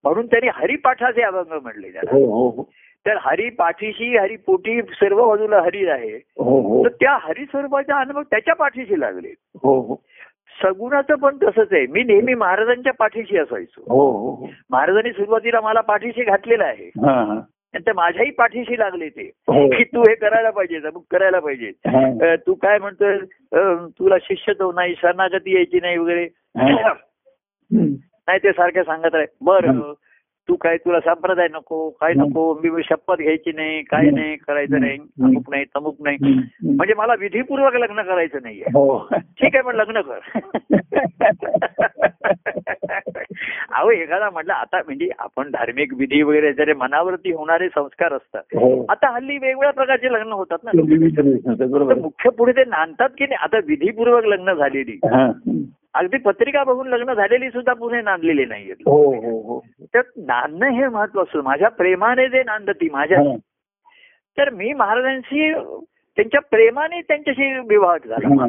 म्हणून त्यांनी हरिपाठाचे अभंग म्हणले त्याला तर हरी पाठीशी हरी पोटी सर्व बाजूला हरी आहे.
हो हो.
तर त्या हरी स्वरूपाचा अनुभव त्याच्या पाठीशी लागले.
हो हो.
सगुणाचं पण तसंच आहे. मी नेहमी महाराजांच्या पाठीशी असायचो. महाराजांनी सुरुवातीला मला पाठीशी घातलेलं आहे.
हा, हा.
नंतर माझ्याही पाठीशी लागले ते. की तू हे करायला पाहिजे करायला पाहिजे. तू काय म्हणतोय? तुला शिष्य तो नाही शरणागती यायची नाही वगैरे. नाही ते सारखे सांगत राहे. बरं. तू काय तुला संप्रदाय नको काय. नको मी शपथ घ्यायची नाही काय. नाही करायचं नाही. अमुक नाही तमुक नाही. म्हणजे मला विधीपूर्वक लग्न करायचं नाहीये.
हो.
ठीक आहे पण लग्न कर. अहो एखादा म्हटलं आता म्हणजे आपण धार्मिक विधी वगैरे जरी मनावरती होणारे संस्कार असतात
हो.
आता हल्ली वेगवेगळ्या प्रकारचे लग्न होतात ना. मुख्य पुढे ते नांदतात की नाही? आता विधीपूर्वक लग्न झालेली. अगदी पत्रिका बघून लग्न झालेली सुद्धा पुढे नांदलेली नाहीये
हो हो हो
तर नांदणं हे महत्वाचं माझ्या प्रेमाने जे नांदती माझ्या
हा.
तर मी महाराजांशी त्यांच्या प्रेमाने त्यांच्याशी विवाह झाला.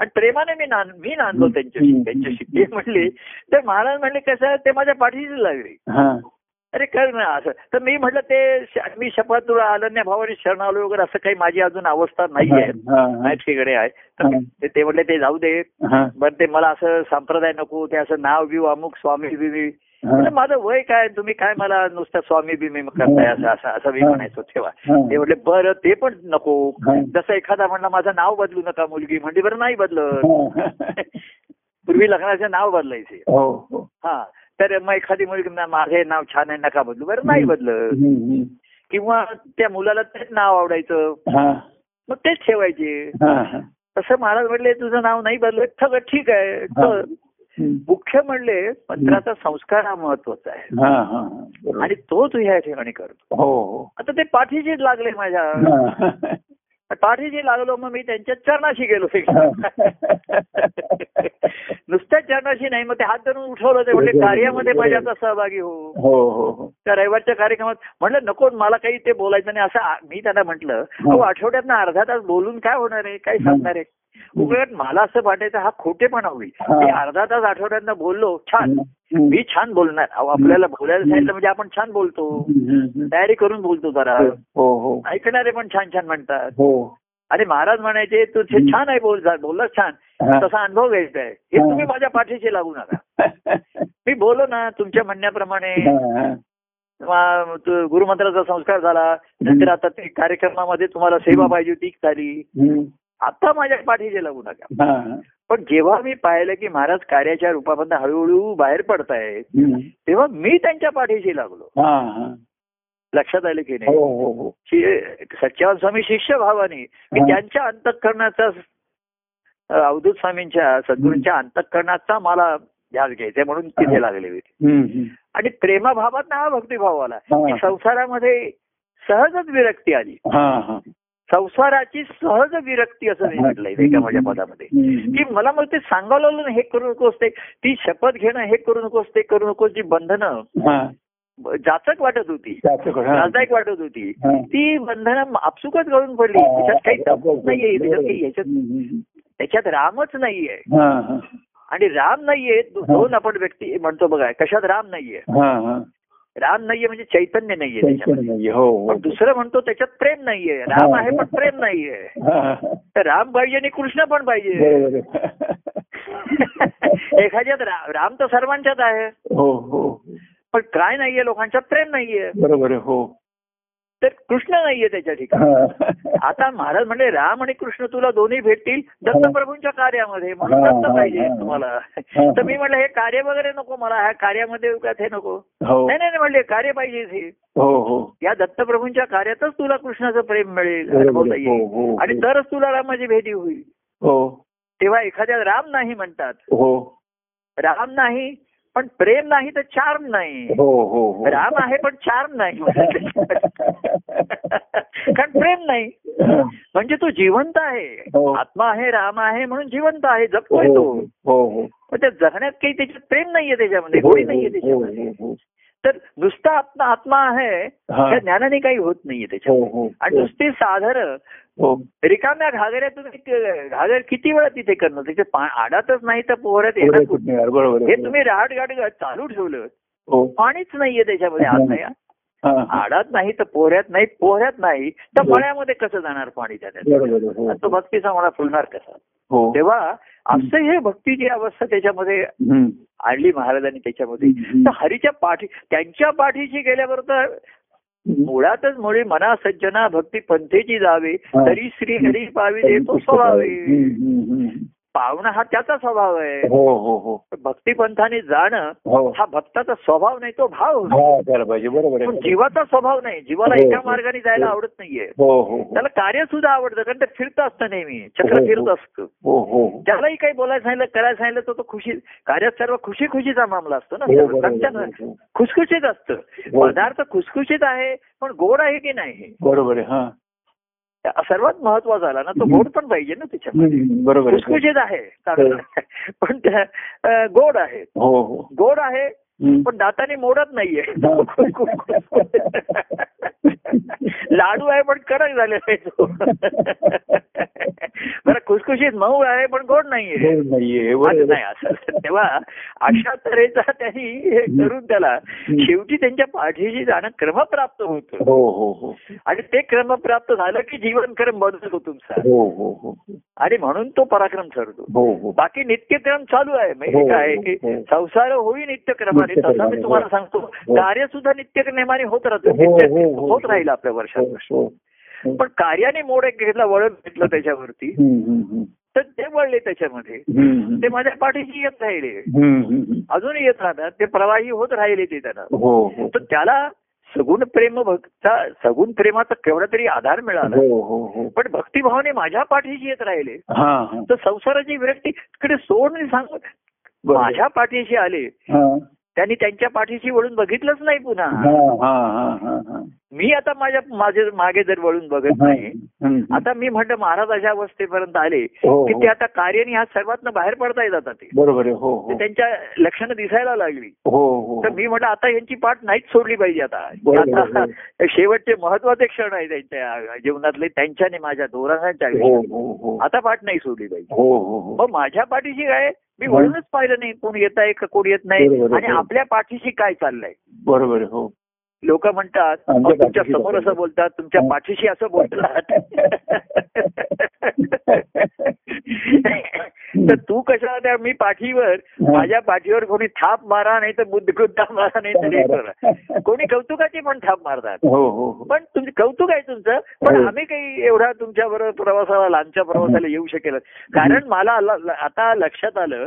आणि प्रेमाने मी नांद मी नांदलो. त्यांच्याशी. त्यांच्याशी ते म्हणले तर महाराज म्हणले कसं ते माझ्या पाठीशी लागले
हा.
अरे कर ना असं. तर मी म्हटलं ते मी शपथ तुला अनन्या भावाने शरण आलो वगैरे असं काही माझी अजून अवस्था नाही आहे. माझ्याकडे आहे. तर. ते- म्हटले ते जाऊ दे. बरं ते मला असं संप्रदाय नको. ते असं नाव बिव अमुक स्वामी बिमी माझं वय काय? तुम्ही काय मला नुसतं स्वामी बिमी करताय? असं असं असं मी. म्हणायचो तेव्हा. ते म्हटले बरं ते पण नको. जसं एखादा म्हणला माझं नाव बदलू नका मुलगी. म्हणजे बरं नाही बदलत. पूर्वी लग्नाचे नाव बदलायचे.
हो हो.
हा. तर मग एखादी मुलगी माझे नाव छान आहे नका बदलू. बरं नाही
हम्म.
किंवा त्या मुलाला तेच नाव आवडायचं.
हा.
मग तेच ठेवायचे.
हा, हा.
तसं महाराज म्हणले तुझं नाव नाही बदलत. ठग ठीक आहे. मुख्य म्हणले मंत्राचा संस्कार हा महत्त्वाचा आहे.
हा, हा, हा.
आणि तो तू ह्या ठिकाणी करतो.
हो हो.
आता ते पाठीशीच लागले माझ्या. पाठीशी लागलो मग मी त्यांच्या चरणाशी गेलो. नुसत्या चरणाशी नाही मग ते हात धरून उठवलं ते म्हणजे कार्यामध्ये माझ्याचा सहभागी हो.
हो हो हो.
त्या रविवारच्या कार्यक्रमात म्हणलं नको मला काही ते बोलायचं नाही. असं मी त्यांना म्हटलं अहो आठवड्यात अर्धा तास बोलून काय होणार आहे? काय सांगणार आहे? उलट मला असं वाटायचं हा खोटेपणा होईल. मी अर्धा तास आठवड्यात बोललो छान. मी छान बोलणार. आपल्याला बोलायला सांगितलं म्हणजे आपण छान बोलतो. तयारी करून बोलतो जरा.
हो हो.
ऐकणारे पण छान छान म्हणतात.
हो.
आणि महाराज म्हणायचे तू छान आहे बोल बोललास छान. तसा अनुभव घ्यायचा आहे. हे. तुम्ही माझ्या पाठीशी लागू नका. मी बोलो ना तुमच्या म्हणण्याप्रमाणे. गुरुमंत्राचा संस्कार झाला. नंतर आता ते कार्यक्रमामध्ये तुम्हाला सेवा पाहिजे होती झाली. आता माझ्या पाठीशी लागू नका
हा.
पण जेव्हा मी पाहिलं की महाराज कार्याच्या रूपामधून हळूहळू बाहेर पडतायत. तेव्हा मी त्यांच्या पाठीशी लागलो
हा, हा.
लक्षात आलं की
हो
नाही
हो हो
शि- सच्चान स्वामी शिष्य भावाने की
हा.
त्यांच्या अंतःकरणाचा अवधूत स्वामींच्या सद्गुरूंच्या अंतःकरणाचा मला ध्यास घ्यायचा म्हणून तिथे लागले होते. आणि प्रेमाभावात ना हा भक्तिभाव आला
हा.
संसारामध्ये सहजच विरक्ती आली
हा, हा.
संसाराची सहज विरक्ती असं मी म्हटलंय एका माझ्या पदामध्ये. की मला मग ते सांगावं लागलं ना, हे करू नकोस ते ती शपथ घेणं हे करू नकोस ते करू नकोस जी बंधनं. जाचक वाटत होती. त्रासदायक वाटत होती. ती बंधनं आपसुकच गळून पडली त्याच्यात काही नाहीये त्याच्यात
हम्म,
त्याच्यात रामच नाहीये. आणि राम नाहीये दोन आपण व्यक्ती म्हणतो बघा कशात राम नाहीये. राम नाहीये म्हणजे चैतन्य नाहीये त्याच्यामध्ये.
हो हो.
पण दुसरं म्हणतो त्याच्यात प्रेम नाहीये. राम आहे पण प्रेम नाहीये.
हा, हा.
तर राम पाहिजे आणि कृष्ण पण पाहिजे. एखाद्यात राम तर सर्वांच्यात आहे.
हो हो.
पण काय नाहीये लोकांच्यात? प्रेम नाहीये.
बरोबर आहे. हो.
तर कृष्ण नाहीये त्याच्या ठिकाणी. आता महाराज म्हणले राम आणि कृष्ण तुला दोन्ही भेटतील दत्तप्रभूंच्या कार्यामध्ये म्हणून दत्त पाहिजे. तुम्हाला. तर मी म्हटलं हे कार्य वगैरे नको मला ह्या कार्यामध्ये हे नको.
हो.
नाही नाही नाही, म्हणले कार्य पाहिजे हे.
हो हो.
या दत्तप्रभूंच्या कार्यातच तुला कृष्णाचं प्रेम मिळेल अनुभवता येईल. आणि तरच तुला रामाची भेटी होईल. तेव्हा एखाद्या राम नाही म्हणतात. राम नाही पण प्रेम नाही तर चार्म नाही.
हो हो हो.
राम आहे पण चार्म नाही. कारण प्रेम नाही. म्हणजे तो जिवंत आहे. आत्मा आहे राम आहे म्हणून जिवंत आहे जगतोय
हो
तो. त्या जगण्यात काही त्याच्यात प्रेम नाहीये त्याच्यामध्ये. गोडी नाहीये त्याच्यामध्ये. तर नुसता आत्मा आत्मा आहे
हा.
त्या ज्ञानाने काही होत नाहीये
हो
त्याच्यामध्ये
हो.
आणि नुसती साधर
हो.
रिकाम्या घागऱ्यातून एक घागर किती वेळा तिथे करणं त्याचे पा- आडातच नाही तर पोहऱ्यात येणार हे. तुम्ही राहट गाडी चालू ठेवलं.
हो.
पाणीच नाहीये त्याच्यामध्ये आत नाही
हा, हा.
आडात नाही तर पोहऱ्यात नाही पोहऱ्यात नाही तर मळ्यामध्ये कसं जाणार पाणी त्याच्यात
हो.
तो भक्तीचा मला फुलणार कसा?
हो.
तेव्हा असं हे भक्तीची अवस्था त्याच्यामध्ये. आणली महाराजांनी त्याच्यामध्ये. तर हरीच्या पाठी त्यांच्या पाठीशी गेल्याबरोबर तर मुळातच मुळे मना सज्जना भक्ती पंथेची जावे. तरी श्री हरी पावी देतो स्वभावे. पावणं हा त्याचा स्वभाव आहे.
हो हो हो.
भक्तिपंथाने जाणं
हो.
हा भक्ताचा स्वभाव नाही तो भाव.
हा पाहिजे बरोबर
पण जीवाचा स्वभाव नाही. जीवाला
हो.
एका मार्गाने जायला आवडत नाहीये.
हो हो हो.
त्याला कार्य सुद्धा आवडतं कारण ते फिरतं असतं नेहमी. चक्र फिरत. असतं. त्यालाही काही बोलायला सांगितलं करायला सांगितलं तर तो खुशी कार्यात सर्व खुशी खुशीचा मामला असतो ना. खुसखुशीत असतं. पदार्थ खुसखुशीत आहे पण गोड आहे की नाही?
बरोबर आहे हा.
सर्वात महत्त्वाचा झाला ना तो. गोड पण पाहिजे ना त्याच्यामध्ये.
बरोबर आहे.
चांगलं. पण गोड आहे.
हो हो.
गोड आहे. पण दाताने मोडत नाहीये. लाडू आहे पण कडक झालेला आहे तो. बरं खुसखुशीत मऊ आहे पण गोड नाहीये. नाही असं तेव्हा अशा तऱ्हेचा त्यांनी हे करून त्याला शेवटी त्यांच्या पाठीशी जाणं क्रमप्राप्त होतं.
हो हो हो.
आणि ते क्रमप्राप्त झालं की जीवन क्रम बदलतो तुमचा.
हो हो हो.
आणि म्हणून तो पराक्रम ठरतो.
हो हो.
बाकी नित्यक्रम चालू आहे. म्हणजे काय की. संसार होई नित्यक्रमाने तसा मी तुम्हाला
हो.
सांगतो
हो.
कार्य सुद्धा नित्यक्रमाने होत राहतं
हो,
नित्य- होत. राहील आपल्या वर्षात. पण कार्याने मोड एक घेतला वळण घेतलं त्याच्यावरती. तर ते वळले त्याच्यामध्ये. ते माझ्या पाठीशी येत राहिले. अजूनही येत राहतात ते प्रवाही होत राहिले ते त्यांना तर त्याला सगुण प्रेम भक्ता सगुण प्रेमाचा केवढा तरी आधार मिळाला पण भक्तिभावाने माझ्या पाठीशी येत राहिले तर संसाराची विरक्ती कडे सोड नाही सांग. माझ्या पाठीशी आले त्यांनी त्यांच्या पाठीशी वळून बघितलंच नाही पुन्हा.
हा हा हा हा हा.
मी आता माझ्या माझे मागे जर वळून बघत नाही. आता मी म्हणतो महाराज अशा अवस्थेपर्यंत आले
हो,
की
हो.
ते आता कार्याने ह्या सर्वातनं बाहेर पडता येत आता ते.
बरोबर हो
त्यांच्या लक्षणं दिसायला लागली.
हो हो.
तर मी म्हटलं आता यांची पाठ नाहीच सोडली पाहिजे आता. शेवटचे महत्त्वाचे क्षण आहे त्यांच्या जीवनातले त्यांच्याने माझ्या दोरांच्या आता पाठ नाही सोडली पाहिजे. मग माझ्या पाठीशी काय? मी. वळूनच पाहिलं नाही कोण येत आहे का कोण येत नाही आणि. आपल्या पाठीशी काय चाललंय
बरोबर हो
लोक म्हणतात
तुमच्यासमोर.
असं बोलतात तुमच्या. पाठीशी असं बोलतात तर तू कशा त्या मी पाठीवर. माझ्या पाठीवर कोणी थाप मारा नाही तर बुद्धकुद्दा मारा नाही तर हे करा. कोणी कौतुकाची पण थाप मारतात.
हो हो हो.
पण तुमचं कौतुक आहे तुमचं पण. आम्ही काही एवढा तुमच्या बरोबर प्रवासाला लांबच्या प्रवासाला येऊ शकेल कारण मला आता लक्षात आलं.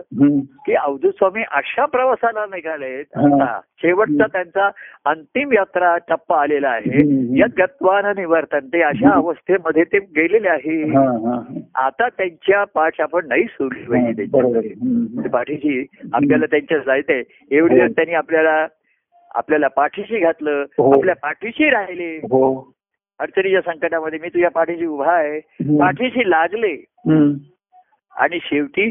की अवधूत स्वामी अशा प्रवासाला निघालेत. आता शेवटचा त्यांचा अंतिम यात्रा टप्पा आलेला आहे.
हम्म.
या गत्वान निवर्तन ते अशा. अवस्थेमध्ये ते गेलेले आहे. आता त्यांच्या पाठ आपण नाही सोडली
हा.
पाहिजे त्यांच्या पाठीशी आपल्याला त्यांच्या जायचंय एवढे
हो.
दिवस त्यांनी आपल्याला आपल्याला पाठीशी घातलं
हो.
आपल्या पाठीशी राहिले
हो
अडचणीच्या संकटामध्ये मी तुझ्या पाठीशी उभा आहे. पाठीशी लागले. आणि शेवटी.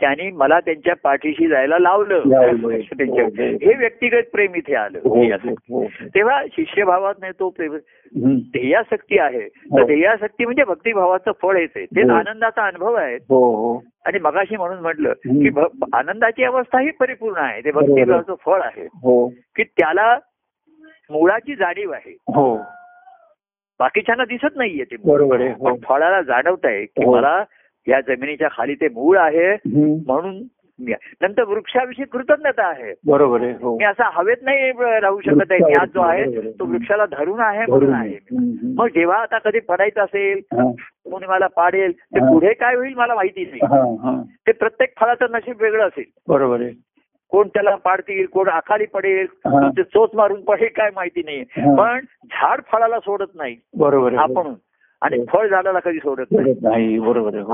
त्यांनी मला त्यांच्या पाठीशी जायला लावलं. त्यांच्या
हो, हो.
हे व्यक्तिगत प्रेम इथे आलं
हो.
तेव्हा शिष्यभावात नाही तो प्रेम. ध्येयासक्ती आहे तर. ध्येयासक्ती म्हणजे भक्तिभावाचं फळ येते तेच
हो.
आनंदाचा अनुभव आहे आणि मगाशी म्हणून म्हटलं. की आनंदाची अवस्था ही परिपूर्ण आहे ते. भक्तिभावाचं फळ आहे की त्याला मुळाची जाणीव आहे बाकीच्यांना दिसत नाहीये ते.
बरोबर
फळाला जाणवत आहे की. मला या जमिनीच्या खाली ते मूळ आहे. म्हणून नंतर वृक्षाविषयी कृतज्ञता आहे
बरोबर आहे हो
मी असा हवेत नाही राहू शकत आहे आज जो आहे. तो वृक्षाला धरून आहे म्हणून आहे. मग जेव्हा आता कधी पडायचं असेल. कोणी मला पाडेल ते. पुढे काय होईल मला माहिती नाही. ते प्रत्येक फळाचं नशीब वेगळं असेल
बरोबर आहे
कोण त्याला पाडतील कोण आखाली पडेल चोच मारून पडेल काय माहिती नाही. पण झाड फळाला सोडत नाही
बरोबर
आपण आणि. फळ झाडाला कधी सोडत नाही
बरोबर हो.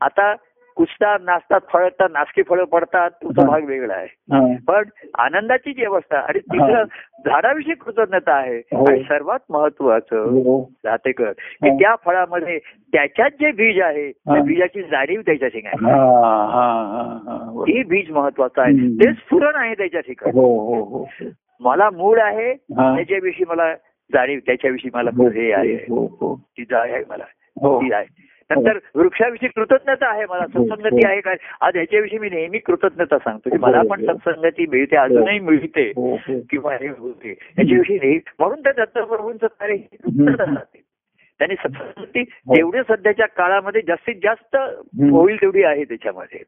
आता कुसतात नाचतात फळतात नासकी फळं पडतात
हा.
भाग वेगळा आहे. पण आनंदाची जी अवस्था आणि तिसरं झाडाविषयी कृतज्ञता आहे
हो.
आणि सर्वात महत्वाचं
हो.
जातेकर की. त्या फळामध्ये त्याच्यात जे बीज आहे त्या. बीजाची जाणीव त्याच्या ठिकाणी
हा,
बीज महत्वाचं आहे. ते स्फुरण आहे त्याच्या ठिकाणी
हो हो हो
मला मूळ आहे. त्याच्याविषयी मला जाणीव त्याच्याविषयी मला हे आहे.
हो हो
ती जाण आहे मला.
हो.
ती आहे. नंतर वृक्षाविषयी कृतज्ञता आहे मला.
हो,
सत्संगती
हो.
आहे काय आज ह्याच्याविषयी मी नेहमी कृतज्ञता सांगतो. की
हो,
मला
हो.
पण सत्संगती मिळते अजूनही मिळते
हो हो.
किंवा हे होते. याच्याविषयी नेहमी म्हणून त्या दत्तप्रभूंचं कार्य ही कृतज्ञता राहते. त्यांनी सत्संगती
हो.
जेवढे सध्याच्या काळामध्ये जास्तीत जास्त होईल तेवढी आहे त्याच्यामध्ये.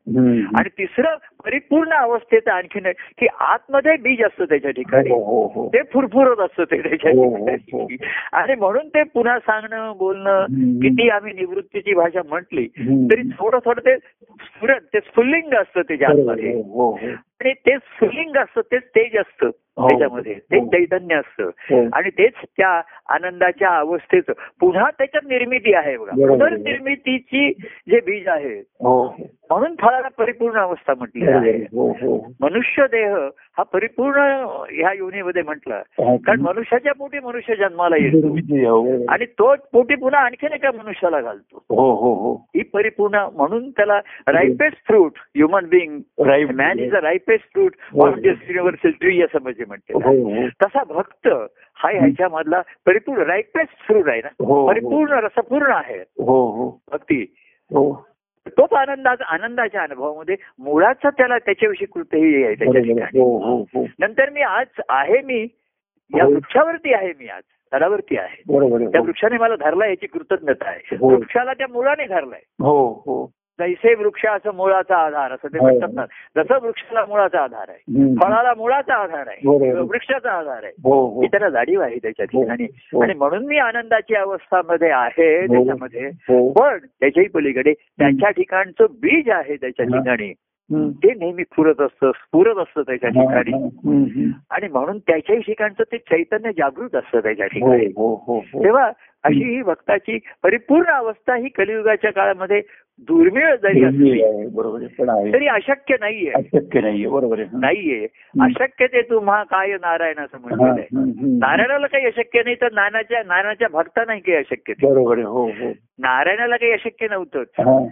आणि तिसरं परिपूर्ण अवस्थेचं आणखीन की आतमध्ये बीज असतं त्याच्या ठिकाणी
हो हो हो
ते फुरफुरत असतं ते त्याच्या
हो, हो,
ठिकाणी आणि म्हणून ते पुन्हा सांगणं बोलणं. किती आम्ही निवृत्तीची भाषा म्हटली. तरी थोडं थोडं ते स्फुरण ते स्फुल्लिंग असतं त्याच्या आतमध्ये
हो हो हो.
आणि ते स्फुल्लिंग असतं तेच तेज असतं
हो.
त्याच्यामध्ये. ते
हो.
चैतन्य असतं.
हो.
आणि तेच त्या आनंदाच्या अवस्थेचं. पुन्हा त्याच्यात निर्मिती आहे बघा. पुनर्निर्मितीची जे बीज आहे म्हणून फळाला परिपूर्ण अवस्था म्हटली आहे. मनुष्य देह हा परिपूर्ण ह्या योनीमध्ये म्हटला. कारण मनुष्याच्या पोटी मनुष्य जन्माला येतो. आणि तो पोटी पुन्हा आणखीन एका मनुष्याला घालतो.
हो
परिपूर्ण म्हणून त्याला ripest fruit human being
right
man is a ripest
हो.
ऑन दिस युनिव्हर्सल ट्री असं म्हणजे म्हणते
हो हो.
तसा भक्त हा ह्याच्यामधला परिपूर्ण रायपेस्ट फ्रूट आहे ना.
हो.
परिपूर्ण रसपूर्ण आहे.
हो हो.
भक्ती. तोच आनंदाचा आनंदाच्या अनुभवामध्ये मुळाचा त्याला त्याच्याविषयी कृतही आहे त्याच्या ठिकाणी. नंतर मी आज आहे मी या. वृक्षावरती आहे मी आज. तळावरती आहे. त्या. वृक्षाने मला धरला याची कृतज्ञता आहे. वृक्षाला त्या मुळाने धरलाय.
हो हो.
जैसे वृक्षाचं मुळाचा आधार असं ते
हो.
म्हणतात ना जसं वृक्षाला मुळाचा आधार आहे. फळाला मुळाचा आधार आहे. वृक्षाचा आधार आहे
हो हो
ही त्याला जाणीव आहे त्याच्या
हो.
ठिकाणी
हो.
आणि म्हणून मी आनंदाची अवस्थामध्ये आहे
हो.
त्याच्यामध्ये
हो
पण त्याच्याही पलीकडे त्याच्या ठिकाणचं बीज आहे त्याच्या
हा.
ठिकाणी. ते नेहमी फुरत असतं स्फुरत असतं त्याच्या
हा,
ठिकाणी
हा.
आणि म्हणून त्याच्याही ठिकाणचं ते चैतन्य जागृत असतं त्याच्या
हो
ठिकाणी
हो हो हो
तेव्हा अशी ही भक्ताची परिपूर्ण अवस्था ही कलियुगाच्या काळामध्ये दुर्मिळ जरी असली
बरोबर
तरी अशक्य नाहीये.
अशक्य नाहीये बरोबर आहे.
नाहीये. अशक्य ते तुम्हा काय नारायण असं म्हटलेलं आहे. नारायणाला काही अशक्य नाही तर नानाच्या नानाच्या भक्तांनाही काही अशक्य
बरोबर हो हो.
नारायणाला काही अशक्य नव्हतं.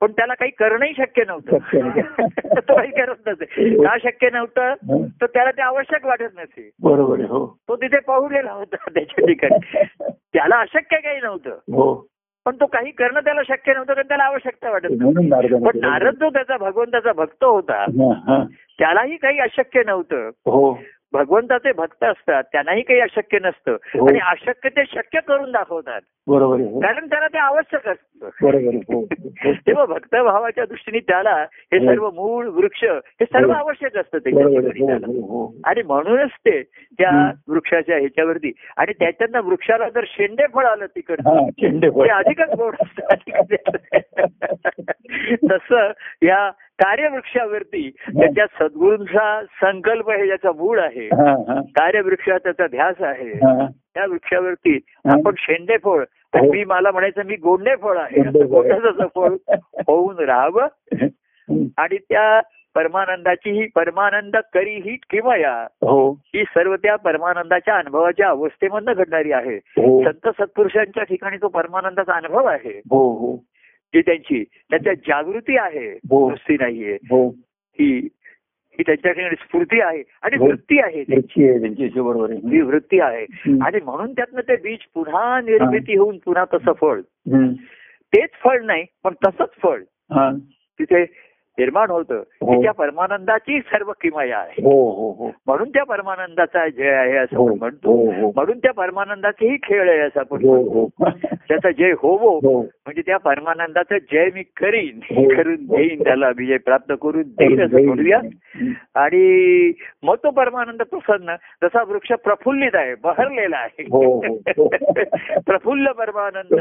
पण त्याला काही करणंही शक्य नव्हतं. तो काही करत नसे का शक्य नव्हतं. तर त्याला ते आवश्यक वाटत नसे.
बरोबर हो.
तो तिथे पाहुलेला होता त्याच्या ठिकाणी. त्याला अशक्य काही नव्हतं.
हो.
पण तो काही करणं त्याला शक्य नव्हतं कारण त्याला आवश्यकता वाटत पण. नारद जो त्याचा भगवंताचा भक्त होता. त्यालाही काही अशक्य नव्हतं
हो
भगवंताचे भक्त असतात त्यांनाही काही अशक्य नसतं
हो.
आणि अशक्य ते शक्य करून दाखवतात
बरोबर हो.
कारण त्याला ते आवश्यक असतं
हो.
तेव्हा भक्तभावाच्या दृष्टीने त्याला हे. सर्व मूळ वृक्ष हे सर्व. आवश्यक असतं
हो
आणि म्हणूनच ते त्या. वृक्षाच्या ह्याच्यावरती आणि त्याच्यातनं वृक्षाला जर शेंडे फळ आलं तिकडचं
हा चेंडे
ते अधिकच गोड असतं तसं या कार्यवृक्षावरती त्याच्या सद्गुरूंचा संकल्प हे ज्याचा मूळ आहे कार्यवृक्षा त्याचा ध्यास आहे त्या वृक्षावरती. आपण शेंडे फळ
हो.
मी मला म्हणायचं मी गोंडे फळ आहे.
फळ.
होऊन राहावं. आणि त्या परमानंदाची ही परमानंद करी ही किमया
हो.
ही सर्व त्या परमानंदाच्या अनुभवाच्या अवस्थेमधनं घडणारी आहे.
हो.
संत सत्पुरुषांच्या ठिकाणी तो परमानंदाचा अनुभव आहे.
हो हो.
जी त्यांची त्याच्यात जागृती आहे
हो.
नुसती नाहीये
हो
ही ही त्यांच्या ठिकाणी स्फूर्ती आहे आणि
हो.
वृत्ती आहे.
त्याची बरोबर
ही वृत्ती आहे. आणि म्हणून त्यातनं ते बीज पुन्हा निर्मिती होऊन पुन्हा तसं फळ. तेच फळ नाही पण तसंच फळ
हा
तिथे निर्माण होतं.
हो.
की त्या परमानंदाची सर्व किमया आहे.
हो हो हो.
म्हणून त्या परमानंदाचा जय आहे असं
हो
आपण म्हणतो.
हो हो.
म्हणून त्या परमानंदाचेही खेळ आहे असं आपण
हो हो.
त्याचा जय होवो
हो.
म्हणजे त्या परमानंदाचा जय मी करीन
हो.
करून देईन त्याला विजय प्राप्त करून देईन असं म्हणूया. आणि मग तो परमानंद प्रसन्न जसा वृक्ष प्रफुल्लित आहे बहरलेला आहे.
हो, हो, हो.
प्रफुल्ल परमानंद.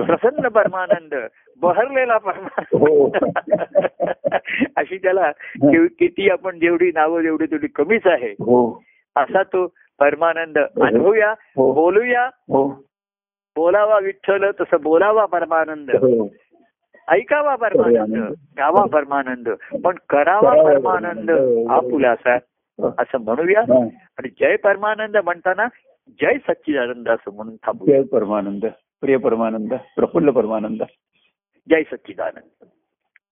प्रसन्न परमानंद. बहरलेला
हो.
परमानंद अशी त्याला किती आपण जेवढी नावं जेवढी तेवढी कमीच आहे.
हो.
असा तो परमानंद. अनुभवूया
हो.
बोलूया.
हो.
बोलावा विठ्ठल तसं बोलावा परमानंद.
हो.
ऐकावा परमानंद. गावा परमानंद. पण करावा
परमानंद.
हा पुलासा असं. म्हणूया.
हा.
आणि जय परमानंद म्हणताना जय सच्चिदानंद असं म्हणून थांबूया.
प्रिय परमानंद. प्रिय परमानंद. प्रफुल्ल परमानंद.
जय सच्चिदानंद.